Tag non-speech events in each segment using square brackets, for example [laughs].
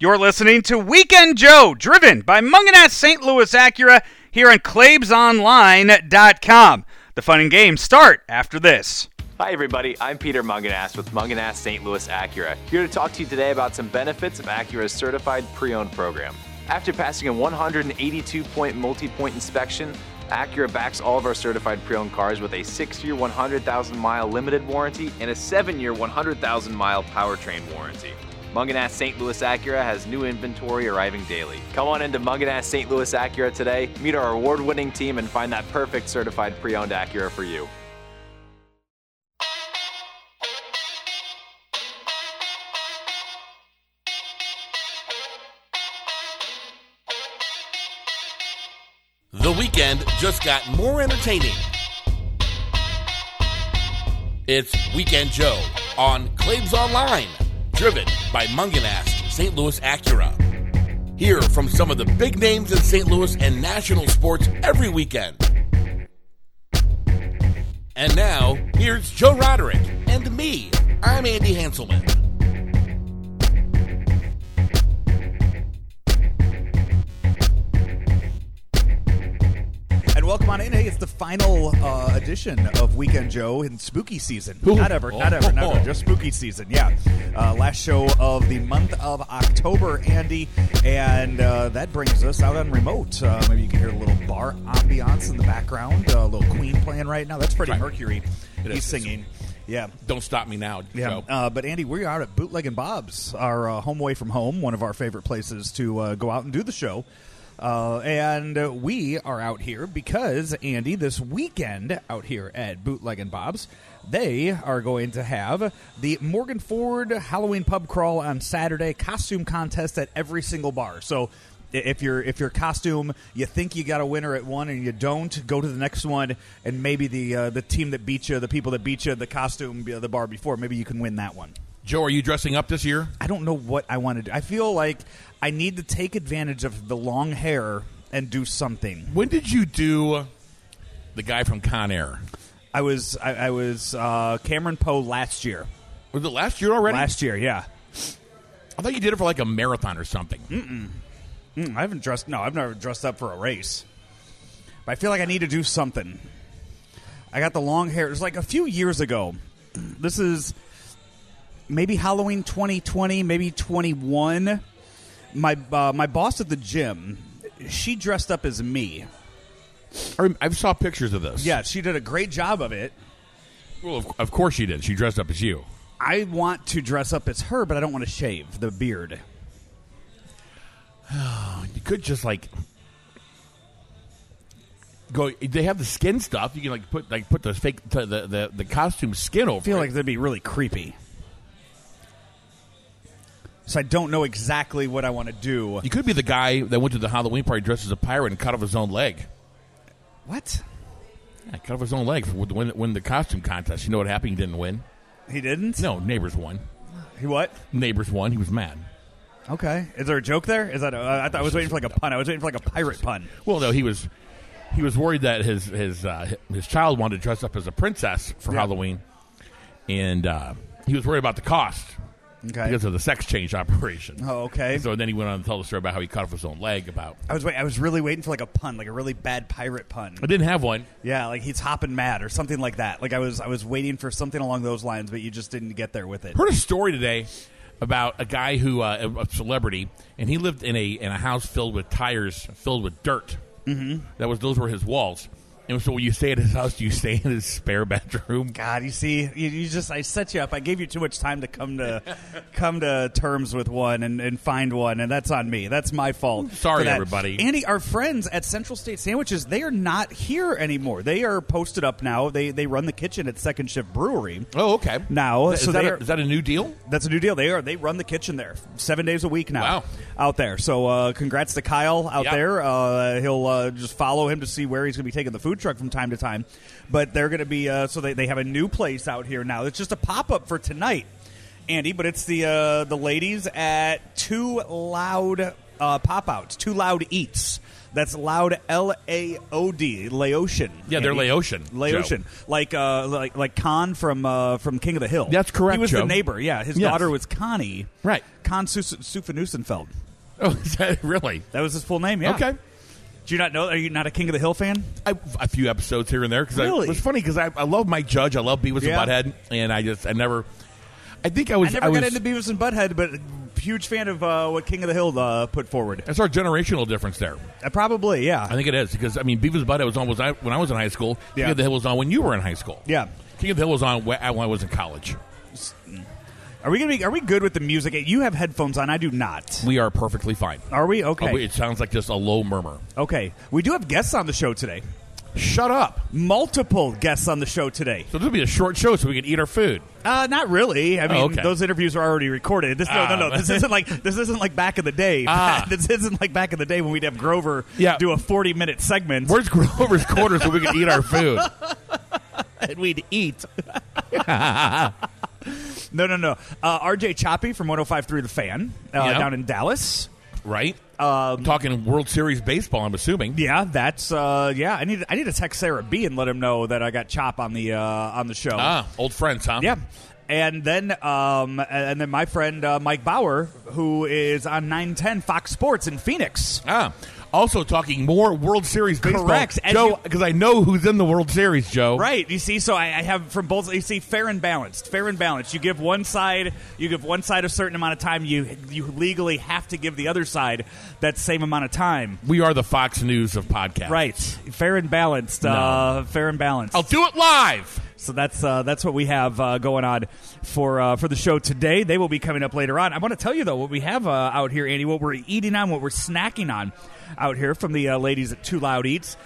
You're listening to Weekend Joe, driven by Mungenast St. Louis Acura here on ClavesOnline.com. The fun and games start after this. Hi, everybody. I'm Peter Mungenast with Mungenast St. Louis Acura, here to talk to you today about some benefits of Acura's certified pre owned program. After passing a 182 point multi point inspection, Acura backs all of our certified pre owned cars with a 6 year, 100,000 mile limited warranty and a 7 year, 100,000 mile powertrain warranty. Mungenast St. Louis Acura has new inventory arriving daily. Come on into Mungenast St. Louis Acura today, meet our award winning team, and find that perfect certified pre owned Acura for you. The weekend just got more entertaining. It's Weekend Joe on Claves Online, driven by Mungenast St. Louis Acura. Hear from some of the big names in St. Louis and national sports every weekend. And now, here's Joe Roderick and me. I'm Andy Hanselman. Welcome on in. Hey, it's the final uh, edition of Weekend Joe in spooky season. Ooh. Not ever, not ever, not ever. Just spooky season. Yeah. Uh, last show of the month of October, Andy, and uh, that brings us out on remote. Uh, maybe you can hear a little bar ambiance in the background. Uh, a little Queen playing right now. That's Freddie Right. Mercury. It He's is. singing. Yeah. Don't stop me now, Yeah, Joe. uh, but Andy, we are at Bootleg and Bob's, our uh, home away from home, one of our favorite places to uh, go out and do the show. Uh, and we are out here because Andy, this weekend out here at Bootleg and Bob's, they are going to have the Morganford Halloween pub crawl on Saturday, costume contest at every single bar. So if your if your costume you think you got a winner at one and you don't, go to the next one and maybe the uh, the team that beat you, the people that beat you, the costume uh, the bar before, maybe you can win that one. Joe, are you dressing up this year? I don't know what I want to do. I feel like I need to take advantage of the long hair and do something. When did you do the guy from Con Air? I was I, I was uh, Cameron Poe last year. Was it last year already? Last year, yeah. I thought you did it for like a marathon or something. Mm, I haven't dressed. No, I've never dressed up for a race. But I feel like I need to do something. I got the long hair. It was like a few years ago. This is maybe Halloween 2020, maybe 21. My uh, my boss at the gym, she dressed up as me. I saw pictures of this. Yeah, she did a great job of it. Well, of, of course she did. She dressed up as you. I want to dress up as her, but I don't want to shave the beard. [sighs] You could just like go. They have the skin stuff. You can like put like put the fake the the, the, the costume skin over. I feel it. like that'd be really creepy. So I don't know exactly what I want to do. you could be the guy that went to the Halloween party dressed as a pirate and cut off his own leg. What? Yeah, cut off his own leg for win, win the costume contest. You know what happened? He didn't win. He didn't? No, neighbors won. He what? Neighbors won. He was mad. Okay. Is there a joke there? Is that? A, I, thought I was waiting for like a pun. I was waiting for like a pirate pun. Well, no, he was he was worried that his his uh, his child wanted to dress up as a princess for Yeah. Halloween, and uh, he was worried about the cost Okay. because of the sex change operation. [laughs] Oh, okay. So then he went on to tell the story about how he cut off his own leg. About I was wait, I was really waiting for like a pun, like a really bad pirate pun. I didn't have one. Yeah, like he's hopping mad or something like that. Like I was I was waiting for something along those lines, but you just didn't get there with it. Heard a story today about a guy who uh, a a celebrity, and he lived in a in a house filled with tires filled with dirt. Mm-hmm. That was those were his walls. And so when you stay at his house, do you stay in his spare bedroom? [laughs] God, you see, you, you just I set you up. I gave you too much time to come to come to terms with one and, and find one, and that's on me. That's my fault. Sorry, for that. everybody. Andy, our friends at Central State Sandwiches, they are not here anymore. They are posted up now. They they run the kitchen at Second Shift Brewery. Oh, okay. Now, is, so that a, are- is that a new deal? That's a new deal. They are they run the kitchen there seven days a week now. Wow. out there. So uh, congrats to Kyle out Yeah. there. Uh, he'll uh, just follow him to see where he's going to be taking the food truck from time to time. But they're going to be uh, so they, they have a new place out here now. It's just a pop up for tonight, Andy. But it's the uh, the ladies at Too Loud uh, Pop Outs, Too Loud Eats. That's loud. L A O D. Laotian. Yeah, they're. Laotian, Laotian. Like uh, like like Kahn from uh, from King of the Hill. That's correct, He was Joe. the neighbor. Yeah, his Yes. daughter was Connie. Right. Kahn Souphanousinphone. Oh, [laughs] is that really? That was his full name. Yeah. Okay. Do you not know? Are you not a King of the Hill fan? I, a few episodes here and there because Really? it was funny because I, I love Mike Judge, I love Beavis Yeah. and Butthead, and I just I never, I think I was I never was, got into Beavis and Butthead, but huge fan of uh, what King of the Hill uh, put forward. That's our generational difference there. Uh, probably, yeah. I think it is because I mean Beavis and Butthead was on was I, when I was in high school. Yeah. King of the Hill was on when you were in high school. Yeah. King of the Hill was on when I was in college. Are we gonna be? Are we good with the music? You have headphones on. I do not. We are perfectly fine. Are we? Okay. Oh, it sounds like just a low murmur. Okay. We do have guests on the show today. Shut up. Multiple guests on the show today. So this will be a short show so we can eat our food. Uh, not really. I mean, Oh, okay. those interviews are already recorded. This no, no, no. Ah. This isn't like this isn't like back in the day. Ah. [laughs] this isn't like back in the day when we'd have Grover Yeah. do a forty-minute segment Where's Grover's quarters so we can eat our food? [laughs] and we'd eat. [laughs] no, no, no. Uh, RJ Choppy from 105.3 The Fan uh, Yeah. down in Dallas. Right? Um, Talking World Series baseball, I'm assuming. Yeah, that's uh, yeah. I need I need to text Sarah B and let him know that I got Chop on the uh, on the show. Ah, old friends, huh? Yeah. And then, um, and then my friend uh, Mike Bauer, who is on 910 Fox Sports in Phoenix. Ah. Also talking more World Series baseball. Correct. As Joe, because I know who's in the World Series, Joe. Right. You see, so I, I have from both. You see, fair and balanced. Fair and balanced. You give one side, you give one side a certain amount of time. You you legally have to give the other side that same amount of time. We are the Fox News of podcasts. Right. Fair and balanced. Uh, fair and balanced. I'll do it live. So that's uh, that's what we have uh, going on for uh, for the show today. They will be coming up later on. I want to tell you though what we have uh, out here, Andy. What we're eating on, what we're snacking on out here from the uh, ladies at Too Loud Eats.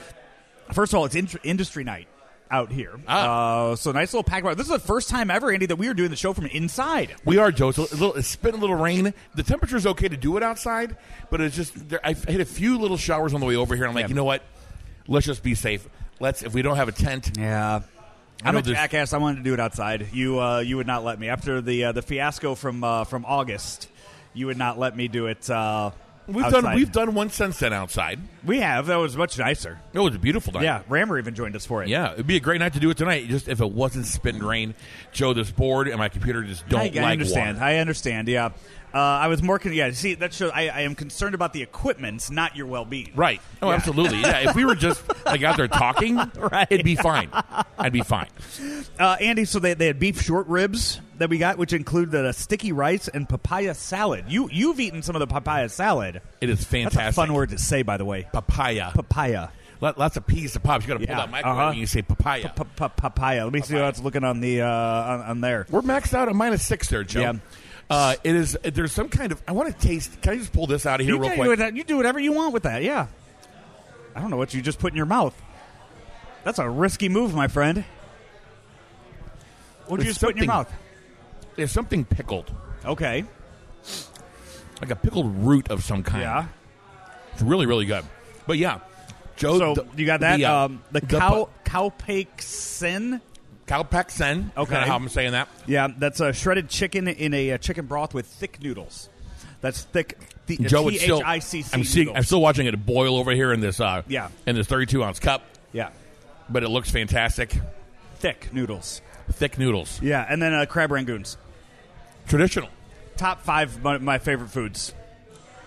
First of all, it's in- industry night out here. Ah. Uh, so nice little pack. This is the first time ever, Andy, that we are doing the show from inside. We are, Joe. So a little, it's been a little rain. The temperature is okay to do it outside, but it's just there, I've hit a few little showers on the way over here. I'm like, Yeah. you know what? Let's just be safe. Let's if we don't have a tent. Yeah. I I'm a jackass. I wanted to do it outside. You uh, you would not let me after the uh, the fiasco from uh, from August. You would not let me do it. We've outside. done we've done one since then outside. we have. That was much nicer. It was a beautiful night. Yeah, Rammer even joined us for it. Yeah, it'd be a great night to do it tonight. Just if it wasn't spitting rain, Joe, this board and my computer just don't I, like I understand. water. I understand. Yeah, uh, I was more. Con- yeah, see, that shows. I, I am concerned about the equipment, not your well-being. Right. Oh, Yeah. absolutely. Yeah. If we were just like out there talking, [laughs] Right. it'd be fine. I'd be fine. Uh, Andy, so they, they had beef short ribs that we got, which included a sticky rice and papaya salad. You you've eaten some of the papaya salad. It is That's fantastic. a fun word to say, by the way. Papaya. Papaya. Lot- Lots of peas to pop. You got to pull Yeah. that microwave Uh-huh. when you say papaya. Pa- pa- papaya. Let me see how it's looking on the uh, on, on there. We're maxed out at minus six there, Joe. Yeah. Uh, it is. There's some kind of. I want to taste. Can I just pull this out of here You, real quick? do you do whatever you want with that. Yeah. I don't know what you just put in your mouth. That's a risky move, my friend. What did you just put in your mouth? There's something pickled, Okay. like a pickled root of some kind. Yeah. It's really, really good. But yeah, Joe. So the- you got that? The, uh, um, the the cow cowpaksin. Calpexen. Okay. Kinda how I'm saying that. Yeah, that's a shredded chicken in a, uh chicken broth with thick noodles. That's thick. The, Joe, it's still. I'm seeing. I'm still watching it boil over here in this. Uh, Yeah. In this 32 ounce cup, Yeah, but it looks fantastic. thick noodles. Thick noodles. Yeah, and then uh, crab rangoons. Traditional. Top five my, my favorite foods.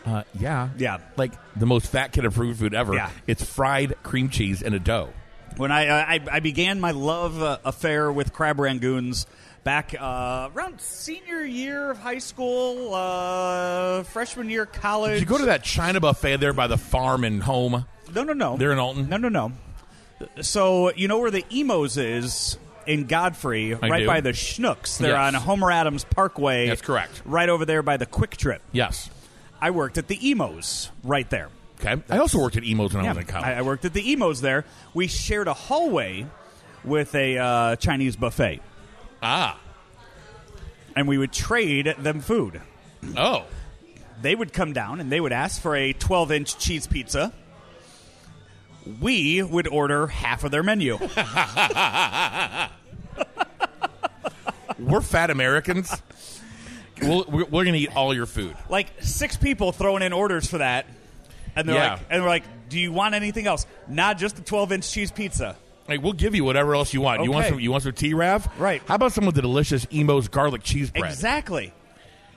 Uh, yeah. Yeah. Like the most fat kid approved food ever. Yeah. It's fried cream cheese in a dough. When I uh, I, I began my love uh, affair with crab rangoons back uh, around senior year of high school, uh, freshman year of college. Did you go to that China buffet there by the farm and home? No, no, no. There in Alton? No, no, no. So you know where the Imo's is in Godfrey, right do. by the Schnucks. They're Yes. on Homer Adams Parkway. That's correct. Right over there by the QuikTrip. Yes. I worked at the Imo's right there. Okay. I also worked at Imo's when I was in college. I, I worked at the Imo's there. We shared a hallway with a uh, Chinese buffet, ah. and we would trade them food. Oh. They would come down and they would ask for a 12 inch cheese pizza. We would order half of their menu. [laughs] We're fat Americans. [laughs] we'll, we're we're going to eat all your food. like six people throwing in orders for that. And they're Yeah. like, and we're like, do you want anything else? Not just the 12 inch cheese pizza. Like we'll give you whatever else you want. You want Okay. some? You want some T-Rav? Right. How about some of the delicious Imo's garlic cheese bread? Exactly.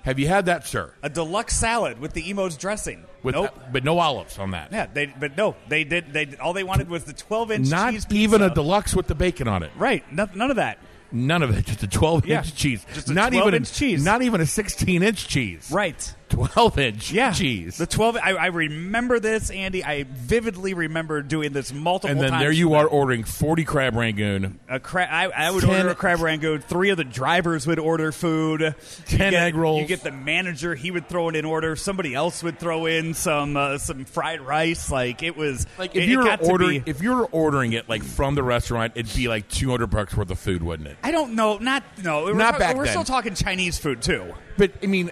Have you had that, sir? A deluxe salad with the Imo's dressing. With nope. Uh, but no olives on that. yeah, they but no, they did. They all they wanted was the 12 inch cheese. Not cheese even a deluxe with the bacon on it. right. No, none of that. None of it. Just a 12 Yeah. inch cheese. Just a not even 12-inch cheese. Not even a 16 inch cheese. Right. 12 inch Yeah. cheese. The 12. I, I remember this, Andy. I vividly remember doing this multiple and then times. there you are ordering 40 crab rangoon, A cra- I, I would 10 order a crab rangoon. Three of the drivers would order food. You 10 get- egg rolls. You get the manager; he would throw it in order. Somebody else would throw in some uh, some fried rice. Like it was like if it you were got to ordering be- if you were ordering it like from the restaurant, it'd be like 200 bucks worth of food, wouldn't it? I don't know. Not no. We're Not back We're then. still talking Chinese food too. But I mean,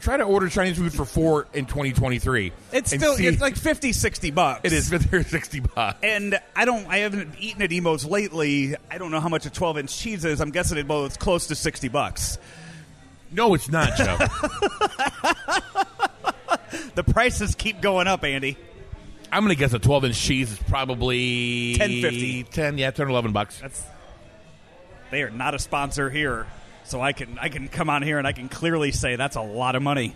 try to order Chinese food for 4 in 2023. It's still see- it's like 50, 60 bucks. it is [laughs] 50 or 60 bucks. And I don't. I haven't eaten at Imo's lately. I don't know how much a twelve inch cheese is. I'm guessing it well, it's close to sixty bucks. No, it's not, Joe. [laughs] The prices keep going up, Andy. I'm going to guess a 12 inch cheese is probably 10.50. 10, yeah, 10 or 11 bucks. That's they are not a sponsor here, so I can I can come on here and I can clearly say that's a lot of money.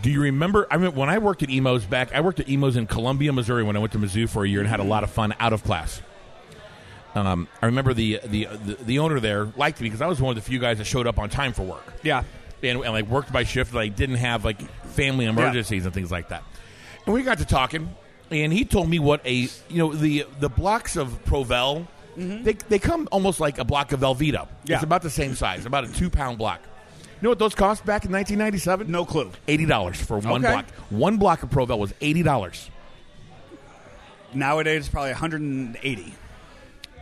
Do you remember? I mean, when I worked at Imo's back, I worked at Imo's in Columbia, Missouri, when I went to Mizzou for a year and had a lot of fun out of class. Um, I remember the, the the the owner there liked me because I was one of the few guys that showed up on time for work Yeah, and, and like worked by shift. Like didn't have like family emergencies and things like that. And we got to talking, and he told me what a you know the the blocks of Provel. Mm-hmm. They, they come almost like a block of Velveeta. Yeah. It's about the same size, about a two pound block. You know what those cost back in 1997? no clue. eighty dollars for one Okay. block. One block of Provel was eighty dollars. Nowadays, probably 180.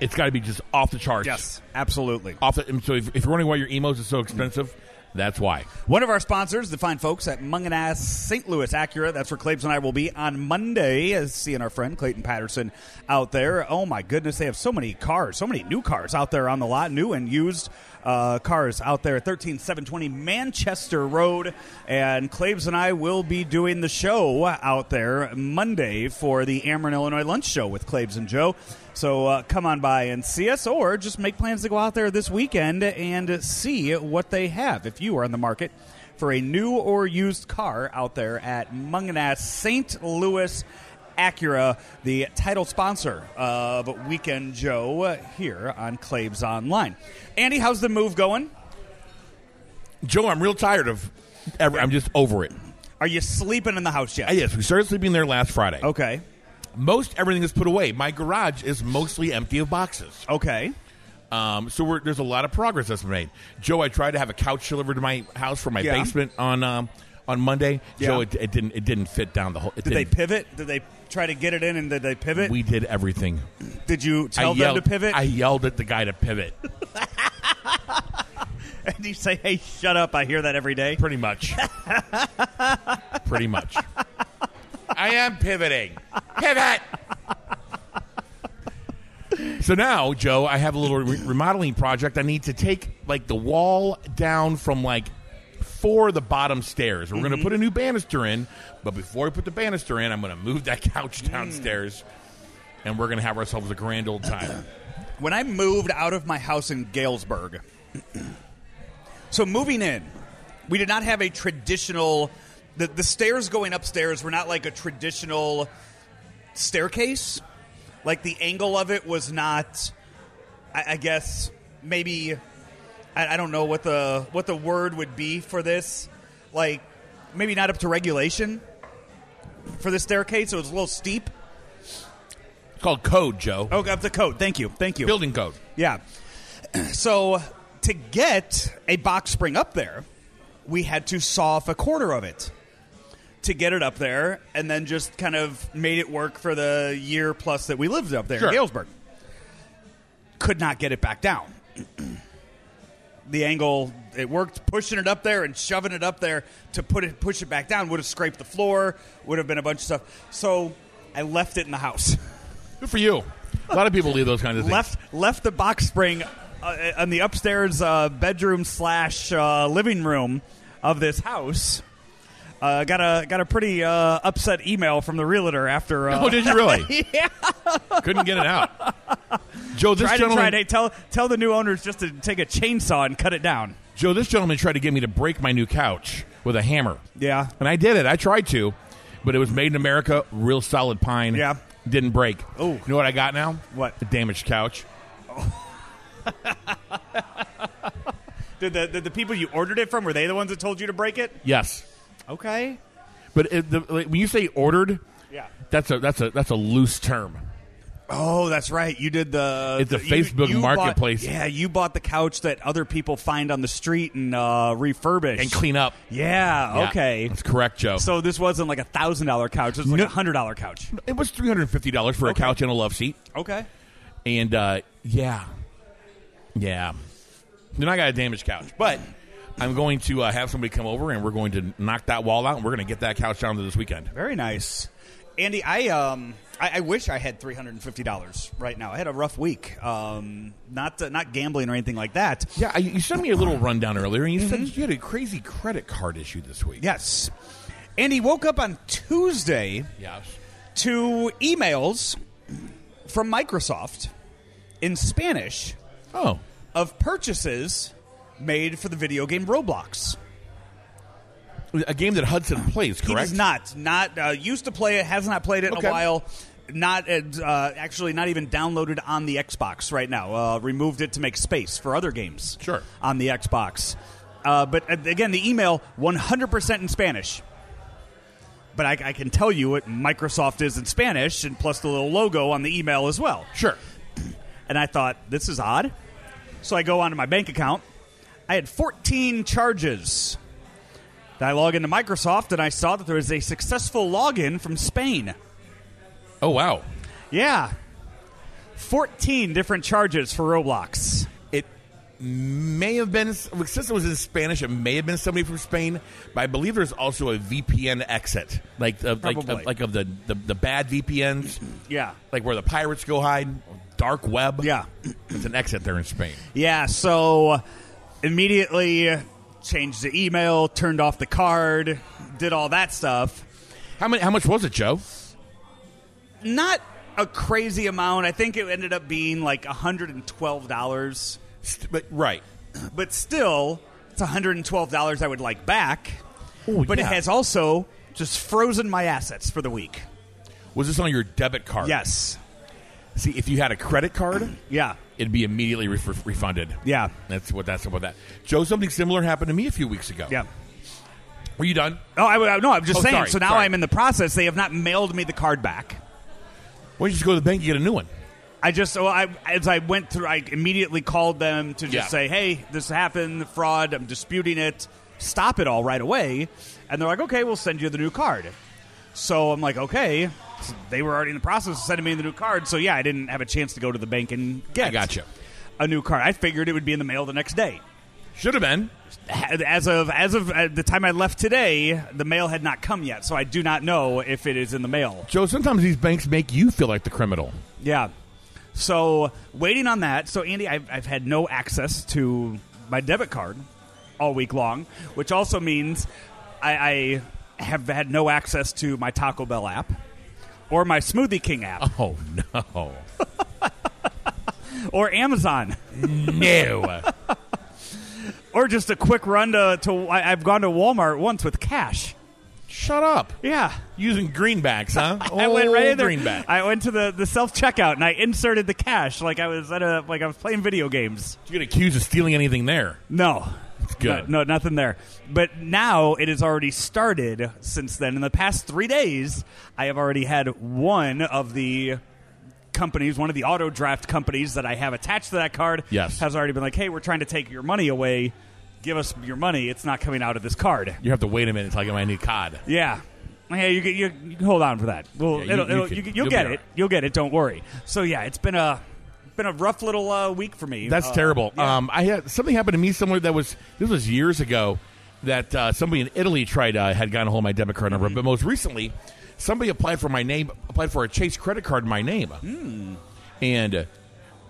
It's got to be just off the charts. Yes, absolutely. Off the, so if, if you're wondering why your Imo's is so expensive, that's why. One of our sponsors, the fine folks at Mungenast St. Louis Acura. That's where Claves and I will be on Monday, as seeing our friend Clayton Patterson out there. Oh my goodness, they have so many cars, so many new cars out there on the lot, new and used uh, cars out there at 13720 Manchester Road. And Claves and I will be doing the show out there Monday for the Ameren, Illinois Lunch Show with Claves and Joe. So uh, come on by and see us, or just make plans to go out there this weekend and see what they have. If you are in the market for a new or used car out there at Mungenast St. Louis Acura, the title sponsor of Weekend Joe here on Claves Online. Andy, how's the move going? Joe, I'm real tired of. Ever, I'm just over it. Are you sleeping in the house yet? Uh, yes, we started sleeping there last Friday. Okay. Most everything is put away. My garage is mostly empty of boxes. Okay. Um, so we're, there's a lot of progress that's been made. Joe, I tried to have a couch delivered to my house from my Yeah. basement on um, on Monday. Joe, it, it didn't it didn't fit down the whole. It Did they pivot? Did they try to get it in and did they pivot? We did everything. did you tell I them yelled, to pivot? I yelled at the guy to pivot. [laughs] and you say, hey, shut up. I hear that every day. Pretty much. [laughs] Pretty much. I am pivoting. Pivot. So now, Joe, I have a little re- remodeling project. I need to take like the wall down from like four of the bottom stairs. We're going to mm-hmm. put a new banister in, but before we put the banister in, I'm going to move that [laughs] couch mm. downstairs, and we're going to have ourselves a grand old time. [clears throat] when I moved out of my house in Galesburg, [clears throat] so moving in, we did not have a traditional. The, the stairs going upstairs were not like a traditional staircase. Like the angle of it was not. I, I guess maybe I, I don't know what the what the word would be for this. Like maybe not up to regulation for the staircase. So it was a little steep. It's called code, Joe. Oh, up the code. Thank you. Thank you. Building code. Yeah. [clears throat] So to get a box spring up there, we had to saw off a quarter of it to get it up there, and then just kind of made it work for the year plus that we lived up there Sure. in Galesburg. Could not get it back down. [clears throat] the angle it worked pushing it up there and shoving it up there to put it push it back down would have scraped the floor would have been a bunch of stuff so i left it in the house Good for you. A lot of people leave those kinds of things. left left the box spring uh, on the upstairs uh, bedroom slash uh, living room of this house Uh, got a got a pretty uh, upset email from the realtor after. Uh, Oh, did you really? [laughs] yeah. Couldn't get it out. Joe, this tried gentleman. try to tell tell the new owners just to take a chainsaw and cut it down. Joe, this gentleman tried to get me to break my new couch with a hammer. Yeah. And I did it. I tried to, but it was made in America, real solid pine. Yeah. Didn't break. Oh. You know what I got now? What? A damaged couch. [laughs] Did the, did the people you ordered it from were they the ones that told you to break it? Yes. Okay. But it, the, like, when you say ordered, Yeah. that's a that's a that's a loose term. Oh, that's right. You did the It's a the- you- Facebook you bought- marketplace. yeah, you bought the couch that other people find on the street and uh, refurbish And clean up. Yeah, Yeah, okay. That's correct, Joe. So this wasn't like a thousand dollar couch. It was like a hundred dollar couch. it was three hundred and fifty dollars for a couch and a love seat. Okay. And uh, yeah, yeah. Then I got a damaged couch, but I'm going to uh, have somebody come over and we're going to knock that wall out and we're going to get that couch down to this weekend. Very nice, Andy. I um I, I wish I had three hundred and fifty dollars right now. I had a rough week. Um, not uh, not gambling or anything like that. Yeah, I, you sent me a little rundown earlier, and you Mm-hmm. said you had a crazy credit card issue this week. Yes. Andy woke up on Tuesday Yes. to emails from Microsoft in Spanish Oh, of purchases made for the video game Roblox. a game that Hudson plays, He correct? does not. Not uh, used to play it. Has not played it in Okay. a while. Not uh, actually not even downloaded on the Xbox right now. Uh, removed it to make space for other games. Sure. On the Xbox, uh, but uh, again, the email 100% in Spanish. But I, I can tell you what Microsoft is in Spanish, and plus the little logo on the email as well. Sure. And I thought, this is odd. So I go onto my bank account. I had 14 charges. I log into Microsoft and I saw that there was a successful login from Spain. Oh wow. Yeah. 14 different charges for Roblox. It may have been since it was in Spanish. It may have been somebody from Spain, but I believe there's also a VPN exit, like of, like Probably. of, like of the, the the bad VPNs, Yeah. like where the pirates go hide, dark web. Yeah. it's an exit there in Spain. Yeah, so immediately changed the email, turned off the card, did all that stuff. How many? How much was it, Joe? Not a crazy amount. I think it ended up being like $112. But right. but still, it's $112 I would like back. Oh, but yeah. it has also just frozen my assets for the week. Was this on your debit card? Yes. See, if you had a credit card, [clears throat] Yeah. it'd be immediately re- refunded. Yeah. That's what that's about that. Joe, something similar happened to me a few weeks ago. Yeah. Were you done? Oh, I, no, I'm just Oh, saying. sorry, so now sorry. I'm in the process. They have not mailed me the card back. Why don't you just go to the bank and get a new one? I just, well, I, as I went through, I immediately called them to just Yeah. say, hey, this happened, fraud, I'm disputing it, stop it all right away. And they're like, okay, we'll send you the new card. So I'm like, okay. They were already in the process of sending me the new card. So yeah, I didn't have a chance to go to the bank and get I gotcha. a new card. I figured it would be in the mail the next day. Should have been. As of as of uh, the time I left today, the mail had not come yet, so I do not know if it is in the mail. Joe, sometimes these banks make you feel like the criminal. Yeah. So waiting on that. So Andy, I've, I've had no access to my debit card all week long, which also means I, I have had no access to my Taco Bell app or my Smoothie King app Oh no, [laughs] or Amazon no. [laughs] or just a quick run to. to I, I've gone to Walmart once with cash. Shut up. Yeah. Using greenbacks, huh? [laughs] I went right in there. Greenback. I went to the, the self checkout and I inserted the cash like I was at a like I was playing video games. you get accused of stealing anything there? No. Good. No, no, nothing there. But now it has already started since then. In the past three days, I have already had one of the companies, one of the auto draft companies that I have attached to that card, Yes. has already been like, hey, we're trying to take your money away. Give us your money. It's not coming out of this card. You have to wait a minute until I get my new card. Yeah. Hey, you, you, you hold on for that. Well, Yeah, you- it'll, you it'll, can- you, will you'll be get all it. right. You'll get it. Don't worry. So yeah, it's been a been a rough little uh, week for me. That's Uh, terrible. yeah. Um, I had something happened to me somewhere That was this was years ago. That uh, somebody in Italy tried uh, had gotten a hold of my debit card number, but most recently, somebody applied for my name, applied for a Chase credit card in my name, and uh,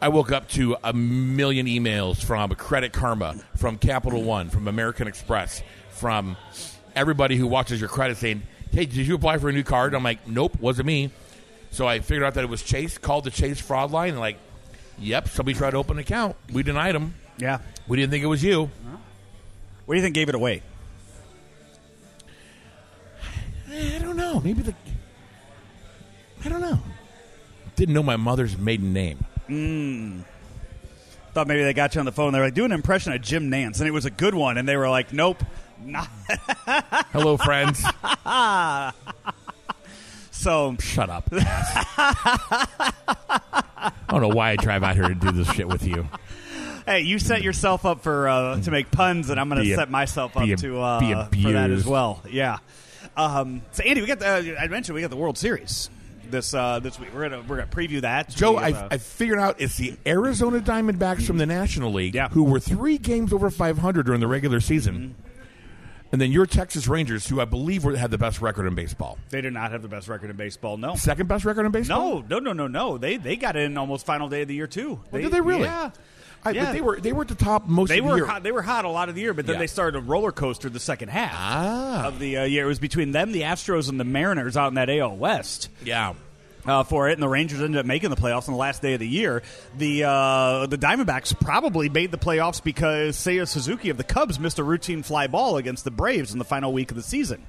I woke up to a million emails from Credit Karma, from Capital One, from American Express, from everybody who watches your credit saying, "Hey, did you apply for a new card?" I'm like, "Nope, wasn't me." So I figured out that it was Chase. Called the Chase fraud line, and like, "Yep, somebody tried to open an account. We denied them. Yeah. We didn't think it was you." What do you think gave it away? I don't know. Maybe the. I don't know. Didn't know my mother's maiden name. Hmm. Thought maybe they got you on the phone. They were like, do an impression of Jim Nantz, and it was a good one. And they were like, nope, not. [laughs] Hello, friends. [laughs] So Shut up. [laughs] I don't know why I drive out here to do this shit with you. hey, you set yourself up for uh, to make puns, and I'm going to set myself up be a- to uh, be for that as well. Yeah. Um, so Andy, we got the. I mentioned we got the World Series this uh, this week. We're gonna we're gonna preview that. Joe, I, uh, I figured out it's the Arizona Diamondbacks from the National League Yeah. who were three games over 500 during the regular season. And then your Texas Rangers, who I believe were, had the best record in baseball. they did not have the best record in baseball. No. Second best record in baseball? No, no, no, no, no. They they got in almost final day of the year too. Well, did they really? Yeah. I, Yeah. But they were they were at the top most They of the were year. hot, they were hot a lot of the year, but then Yeah. they started a roller coaster the second half Ah. of the uh, year. It was between them, the Astros, and the Mariners out in that AL West. Yeah. Uh, for it, and the Rangers ended up making the playoffs on the last day of the year. The uh, the Diamondbacks probably made the playoffs because Seiya Suzuki of the Cubs missed a routine fly ball against the Braves in the final week of the season.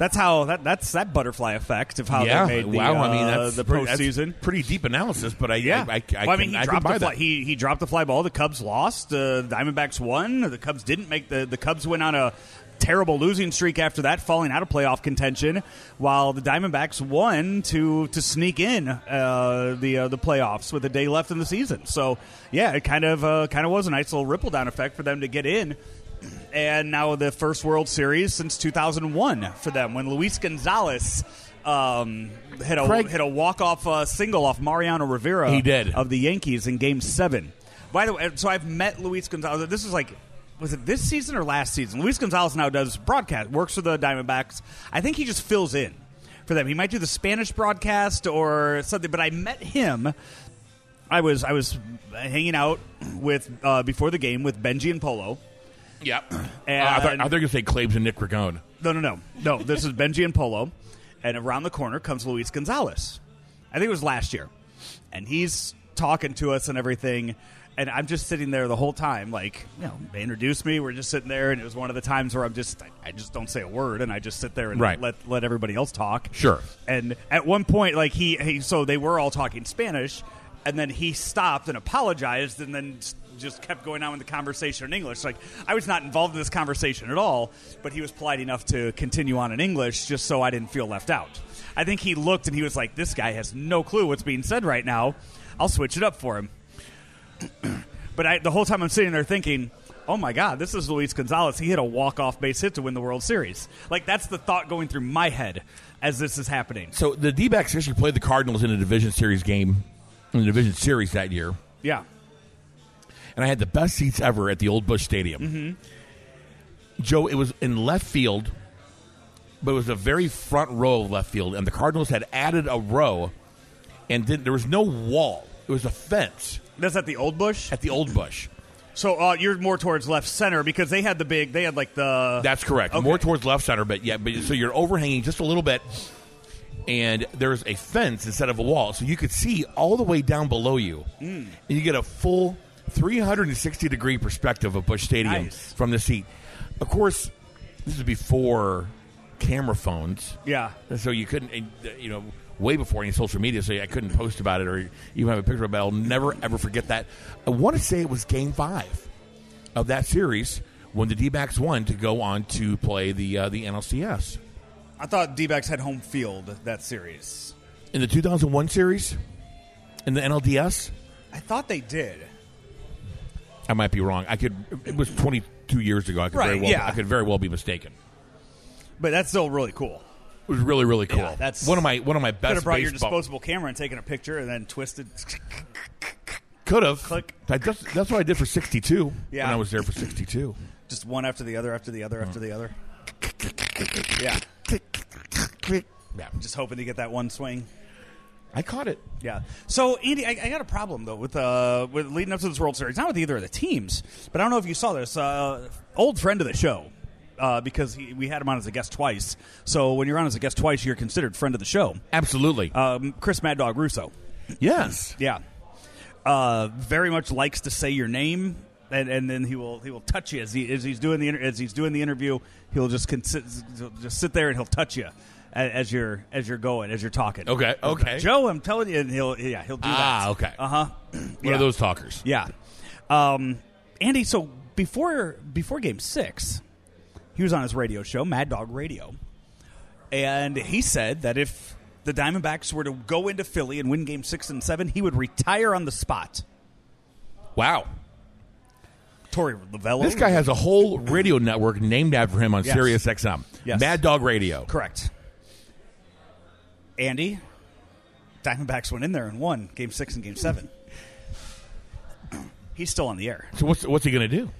That's how that that's that butterfly effect of how yeah. they made the, wow. I mean, uh, that's the pretty, that's postseason. pretty deep analysis, but I, Yeah, I, I, I, well, I mean, he dropped the fly, he he dropped the fly ball. The Cubs lost. Uh, the Diamondbacks won. The Cubs didn't make the the Cubs went on a terrible losing streak after that, falling out of playoff contention. While the Diamondbacks won to to sneak in uh, the uh, the playoffs with a day left in the season. So yeah, it kind of uh, kind of was a nice little ripple down effect for them to get in. And now the first World Series since 2001 for them when Luis Gonzalez um, hit a Craig- hit a walk off uh, single off Mariano Rivera. He did. of the Yankees in Game Seven. By the way, so I've met Luis Gonzalez. This is like, was it this season or last season? Luis Gonzalez now does broadcast, works for the Diamondbacks. I think he just fills in for them. He might do the Spanish broadcast or something. But I met him. I was I was hanging out with uh, before the game with Benji and Polo. Yeah. And- [clears throat] Uh, I thought, I thought you were going to say Claves and Nick Ragone. No, no, no, no. This is Benji and Polo, and around the corner comes Luis Gonzalez. I think it was last year, and he's talking to us and everything. And I'm just sitting there the whole time, like you know, they introduced me. We're just sitting there, and it was one of the times where I'm just, I, I just don't say a word, and I just sit there and Right. let let everybody else talk. Sure. And at one point, like he, he, so they were all talking Spanish, and then he stopped and apologized, and then s- just kept going on with the conversation in English. Like I was not involved in this conversation at all, but he was polite enough to continue on in English, just so I didn't feel left out. I think he looked and he was like, "This guy has no clue what's being said right now. I'll switch it up for him." [clears throat] but I, the whole time I'm sitting there thinking. Oh my God! This is Luis Gonzalez. He hit a walk-off base hit to win the World Series. Like that's the thought going through my head as this is happening. So the D backs actually played the Cardinals in a division series game, in the division series that year. Yeah, and I had the best seats ever at the old Busch Stadium. Mm-hmm. Joe, it was in left field, but it was a very front row of left field, and the Cardinals had added a row, and there was no wall; it was a fence that's at the old Busch. at the old Busch. So uh, you're more towards left center because they had the big. They had like the. That's correct. Okay. More towards left center, but yeah, but so you're overhanging just a little bit, and there's a fence instead of a wall, so you could see all the way down below you, Mm. and you get a full 360 degree perspective of Busch Stadium Nice. from the seat. Of course, this is before camera phones, yeah. so you couldn't, you know, way before any social media, so I couldn't post about it or even have a picture of it. I'll never ever forget that. I want to say it was Game Five of that series when the D-backs won to go on to play the uh, the NLCS I thought D-backs had home field that series. in the 2001 series in the NLDS. I thought they did. I might be wrong. I could. It was 22 years ago. I could very Right, well. yeah. I could very well be mistaken. But that's still really cool. It was really really cool. Yeah, that's- one of my one of my best. Could have brought your baseball- disposable camera and taken a picture and then twisted. Could have. Click. I just, that's what I did for 62 Yeah. when I was there for 62. Just one after the other, after the other, after the other. Yeah, Yeah. just hoping to get that one swing. I caught it. Yeah. So Andy, I, I got a problem though with uh with leading up to this World Series. Not with either of the teams, but I don't know if you saw this. Uh, old friend of the show, uh, because he, we had him on as a guest twice. So when you're on as a guest twice, you're considered friend of the show. Absolutely. Um, Chris Mad Dog Russo. yes. Yeah. Uh, very much likes to say your name, and, and then he will he will touch you as he as he's doing the inter- as he's doing the interview. He'll just consi- he'll just sit there and he'll touch you as, as you're as you're going as you're talking. Okay, okay. Joe, I'm telling you, and he'll yeah he'll do that. Ah, okay. Uh huh. One of those talkers. Yeah. Um, Andy, so before before game six, he was on his radio show, Mad Dog Radio. And he said that if the Diamondbacks were to go into Philly and win game six and seven, he would retire on the spot. Wow. Tori Lavello. This guy has a whole radio network named after him on Yes. Sirius XM. Yes. Mad Dog Radio. Correct. Andy, Diamondbacks went in there and won game six and game seven. [clears throat] He's still on the air. So what's what's he going to do?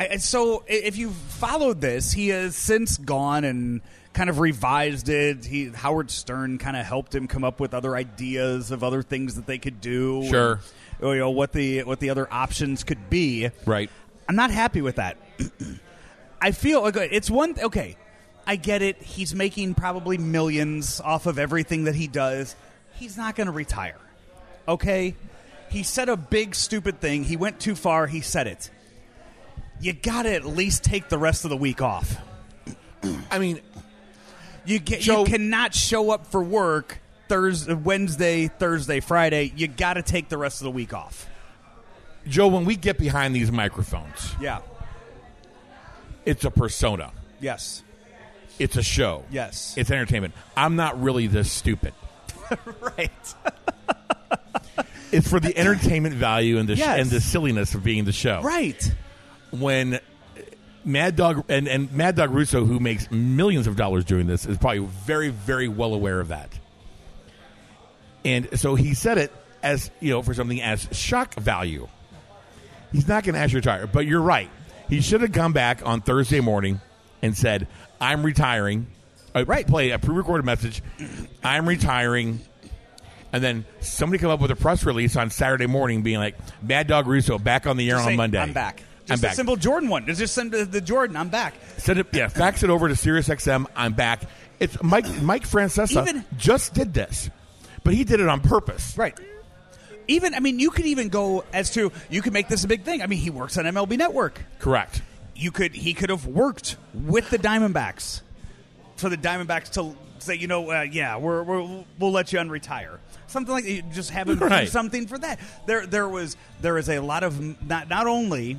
I, and so if you followed this, he has since gone and kind of revised it. He Howard Stern kind of helped him come up with other ideas of other things that they could do. Sure. and, you know what the what the other options could be. Right. I'm not happy with that. [clears throat] I feel okay, it's one. Okay, I get it. He's making probably millions off of everything that he does. He's not going to retire. Okay, he said a big stupid thing. He went too far. He said it. You got to at least take the rest of the week off. I mean, You get, Joe- you cannot show up for work Thursday, Wednesday, Thursday, Friday. You got to take the rest of the week off. Joe, when we get behind these microphones, Yeah. it's a persona. Yes. It's a show. Yes. It's entertainment. I'm not really this stupid. [laughs] right. It's for the entertainment value and the sh- and the silliness of being the show. Right. When Mad Dog and, and Mad Dog Russo, who makes millions of dollars doing this, is probably very, very well aware of that. And so he said it as you know for something as shock value. He's not going to ask you to retire, but you're right. He should have come back on Thursday morning and said, "I'm retiring." Uh, Right. Play a pre-recorded message. I'm retiring. And then somebody come up with a press release on Saturday morning, being like, "Mad Dog Russo back on the air Just on say, Monday. I'm back. Just I'm a back. simple Jordan one. Just send the, the Jordan. I'm back. Send it, yeah, fax it over to SiriusXM. I'm back. It's Mike. Mike Francesa Even- just did this, but he did it on purpose. Right. Even I mean, you could even go as to you could make this a big thing. I mean, he works on MLB Network. Correct. You could he could have worked with the Diamondbacks for the Diamondbacks to say, you know, uh, yeah, we're, we're we'll let you unretire. Something like that. Just have him do Right. something for that. There there was there is a lot of not not only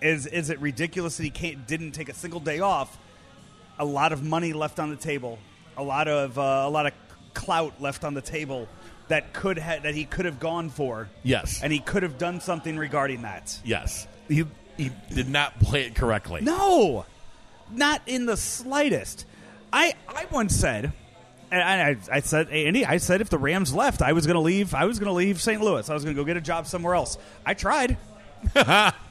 is is it ridiculous that he can't, didn't take a single day off. A lot of money left on the table. A lot of uh, a lot of clout left on the table that could ha- that he could have gone for. Yes. and he could have done something regarding that. Yes. He he did not play it correctly. No, not in the slightest. I I once said, and I, I said, Andy, I said if the Rams left, I was going to leave. I was going to leave St. Louis. I was going to go get a job somewhere else. I tried. [laughs]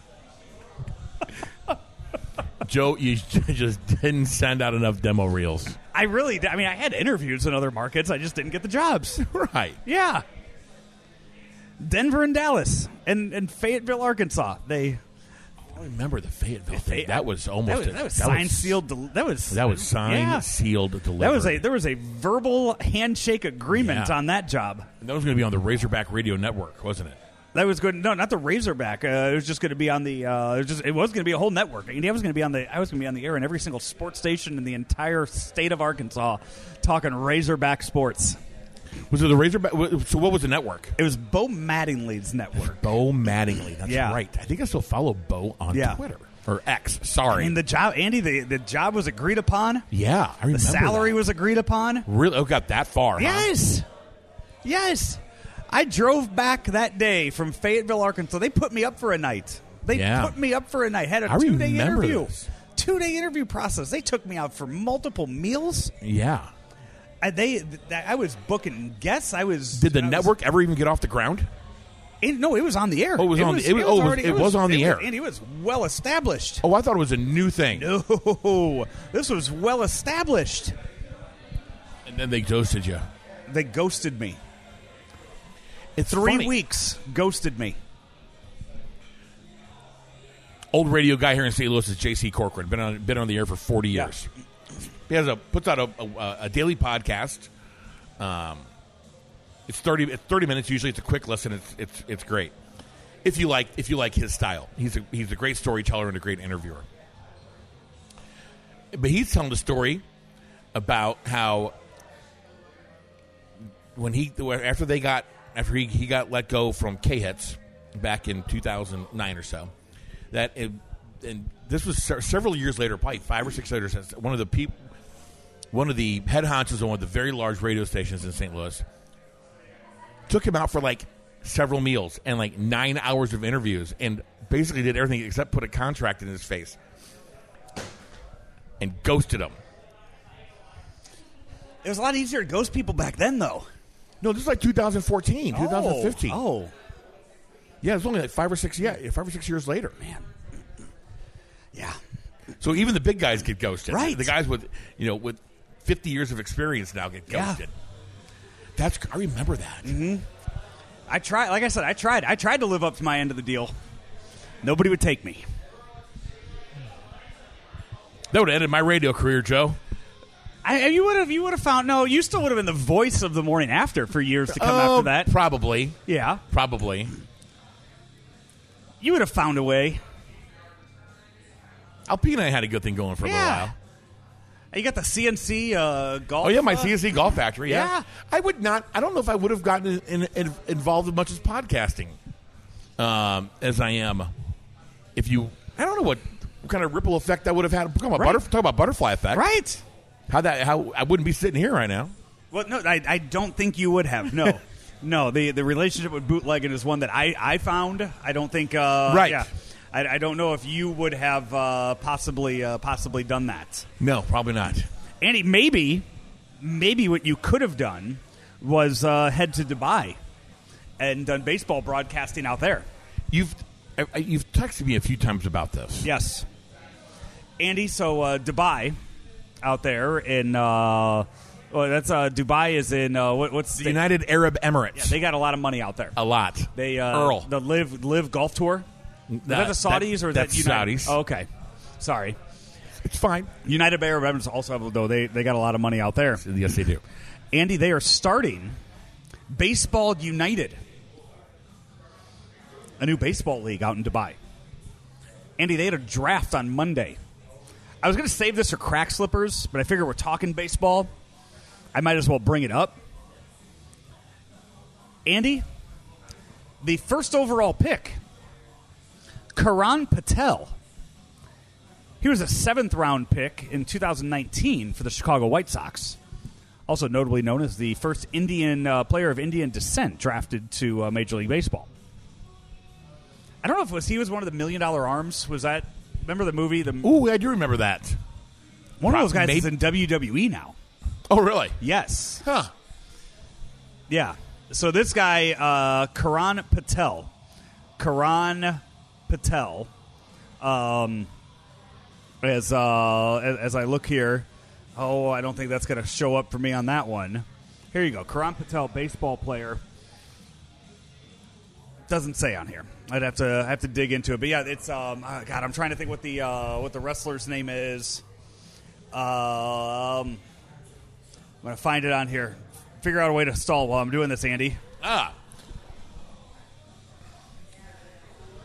Joe, you [laughs] just didn't send out enough demo reels. I really. I mean, I had interviews in other markets. I just didn't get the jobs. [laughs] Right. Yeah. Denver and Dallas and, and Fayetteville, Arkansas. They I remember the Fayetteville thing. they- That was almost that was, a- that was signed, sealed. del- That was That was signed, Yeah. sealed, delivered. That was a there was a verbal handshake agreement Yeah. on that job. And that was going to be on the Razorback Radio Network, wasn't it? That was good. No, not the Razorback. Uh, it was just going to be on the. Uh, it was just. It was going to be a whole network. Andy, I was going to be on the. I was going to be on the air in every single sports station in the entire state of Arkansas, talking Razorback sports. Was it the Razorback? So what was the network? It was Bo Mattingly's network. Bo Mattingly. That's Yeah. right. I think I still follow Bo on Yeah. Twitter or X. Sorry. I mean, the job, Andy. The, the job was agreed upon. yeah, I remember. The salary that. was agreed upon. really. Oh, got that far? huh? Yes. I drove back that day from Fayetteville, Arkansas. They put me up for a night. They Yeah. put me up for a night. Had a I two day interview. this. Two day interview process. They took me out for multiple meals. Yeah. I, they, I was booking guests. I was. Did the I was- network ever even get off the ground? it- no, it was on the air. Oh, it was on the- it was- oh, it was- already- it was on the air. and it was well established. Oh, I thought it was a new thing. No, this was well established. And then they ghosted you. They ghosted me. It's Three funny. weeks ghosted me. old radio guy here in St. Louis is J.C. Corcoran. Been on been on the air for forty Yeah. years. He has a puts out a, a, a daily podcast. Um, it's thirty it's thirty minutes usually. It's a quick listen. It's it's it's great. If you like if you like his style, he's a, he's a great storyteller and a great interviewer. But he's telling the story about how when he after they got after he, he got let go from K hits back in 2009 or so that it, and this was se- several years later probably five or six later since one of the people one of the head honchos of one of the very large radio stations in St. Louis took him out for like several meals and like nine hours of interviews and basically did everything except put a contract in his face and ghosted him. It was a lot easier to ghost people back then, though. No, this is like 2014, 2015. Oh, Yeah, it's only like five or six. Yeah, five or six years later. man. Yeah. So even the big guys get ghosted. Right. The guys with you know with 50 years of experience now get ghosted. Yeah. That's I remember that. Mm-hmm. I tried. Like I said, I tried. I tried to live up to my end of the deal. Nobody would take me. That would have ended my radio career, Joe. I, you would have. You would have found. No, you still would have been the voice of the morning after for years to come Oh, after that. probably, Yeah, probably. you would have found a way. Alpina had a good thing going for a little while. You got the CNC uh, golf. Oh yeah, my uh, CNC golf factory. Yeah. Yeah. I would not. I don't know if I would have gotten in, in, involved as much as podcasting um, as I am. If you, I don't know what, what kind of ripple effect that would have had. Talk about, Right. butterf- talk about butterfly effect. Right. How that? How I wouldn't be sitting here right now. Well, no, I, I don't think you would have. No, [laughs] no. The the relationship with bootlegging is one that I, I found. I don't think. Uh, Right. Yeah. I, I don't know if you would have uh, possibly uh, possibly done that. No, probably not. Andy, maybe, maybe what you could have done was uh, head to Dubai and done baseball broadcasting out there. You've I- I- you've texted me a few times about this. Yes, Andy. So uh, Dubai, out there in uh, well, that's uh, Dubai is in uh, what, what's The United Arab Emirates. Yeah, they got a lot of money out there. a lot. They uh, Earl. the live live golf tour. Is that, the Saudis that- or is that United? Saudis. Oh, okay, sorry. It's fine. United Arab Emirates also have though they they got a lot of money out there. Yes, they do. Andy, they are starting Baseball United, a new baseball league out in Dubai. Andy, they had a draft on Monday. I was going to save this for crack slippers, but I figure we're talking baseball. I might as well bring it up. Andy, the first overall pick, Karan Patel. He was a seventh round pick in 2019 for the Chicago White Sox also notably known as the first Indian uh, player of Indian descent drafted to uh, Major League Baseball. I don't know if it was he was one of the Million Dollar Arms. Was that? Remember the movie? The Ooh, I do remember that. one of those guys maybe- is in WWE now. Oh, really? Yes, Huh. yeah. So this guy, uh, Karan Patel, Karan Patel, um, as uh, as, as I look here, oh, I don't think that's going to show up for me on that one. Here you go, Karan Patel, baseball player. Doesn't say on here. I'd have to have to dig into it, but yeah, it's um, oh, God. I'm trying to think what the uh, what the wrestler's name is. Um, I'm gonna find it on here. Figure out a way to stall while I'm doing this, Andy. Ah.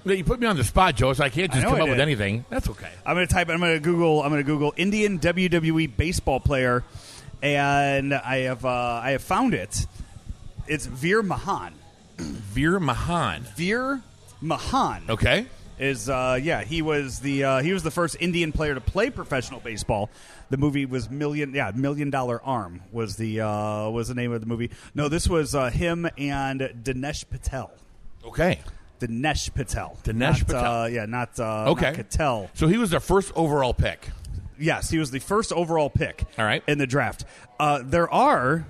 You put me on the spot, Joe, so I can't just know come I up with anything. That's okay. I'm gonna type. I'm gonna Google. I'm gonna Google Indian WWE baseball player, and I have uh, I have found it. It's Veer Mahaan. Veer Mahaan. Veer Mahaan Okay. is uh, yeah he was the uh, he was the first Indian player to play professional baseball. The movie was million yeah Million Dollar Arm was the uh, was the name of the movie. No, this was uh, him and Dinesh Patel. Okay. Dinesh Patel. Dinesh Not, Patel. Uh, yeah, not uh, Okay. not Patel. So he was their first overall pick. Yes, he was the first overall pick. All right. in the draft. Uh, there are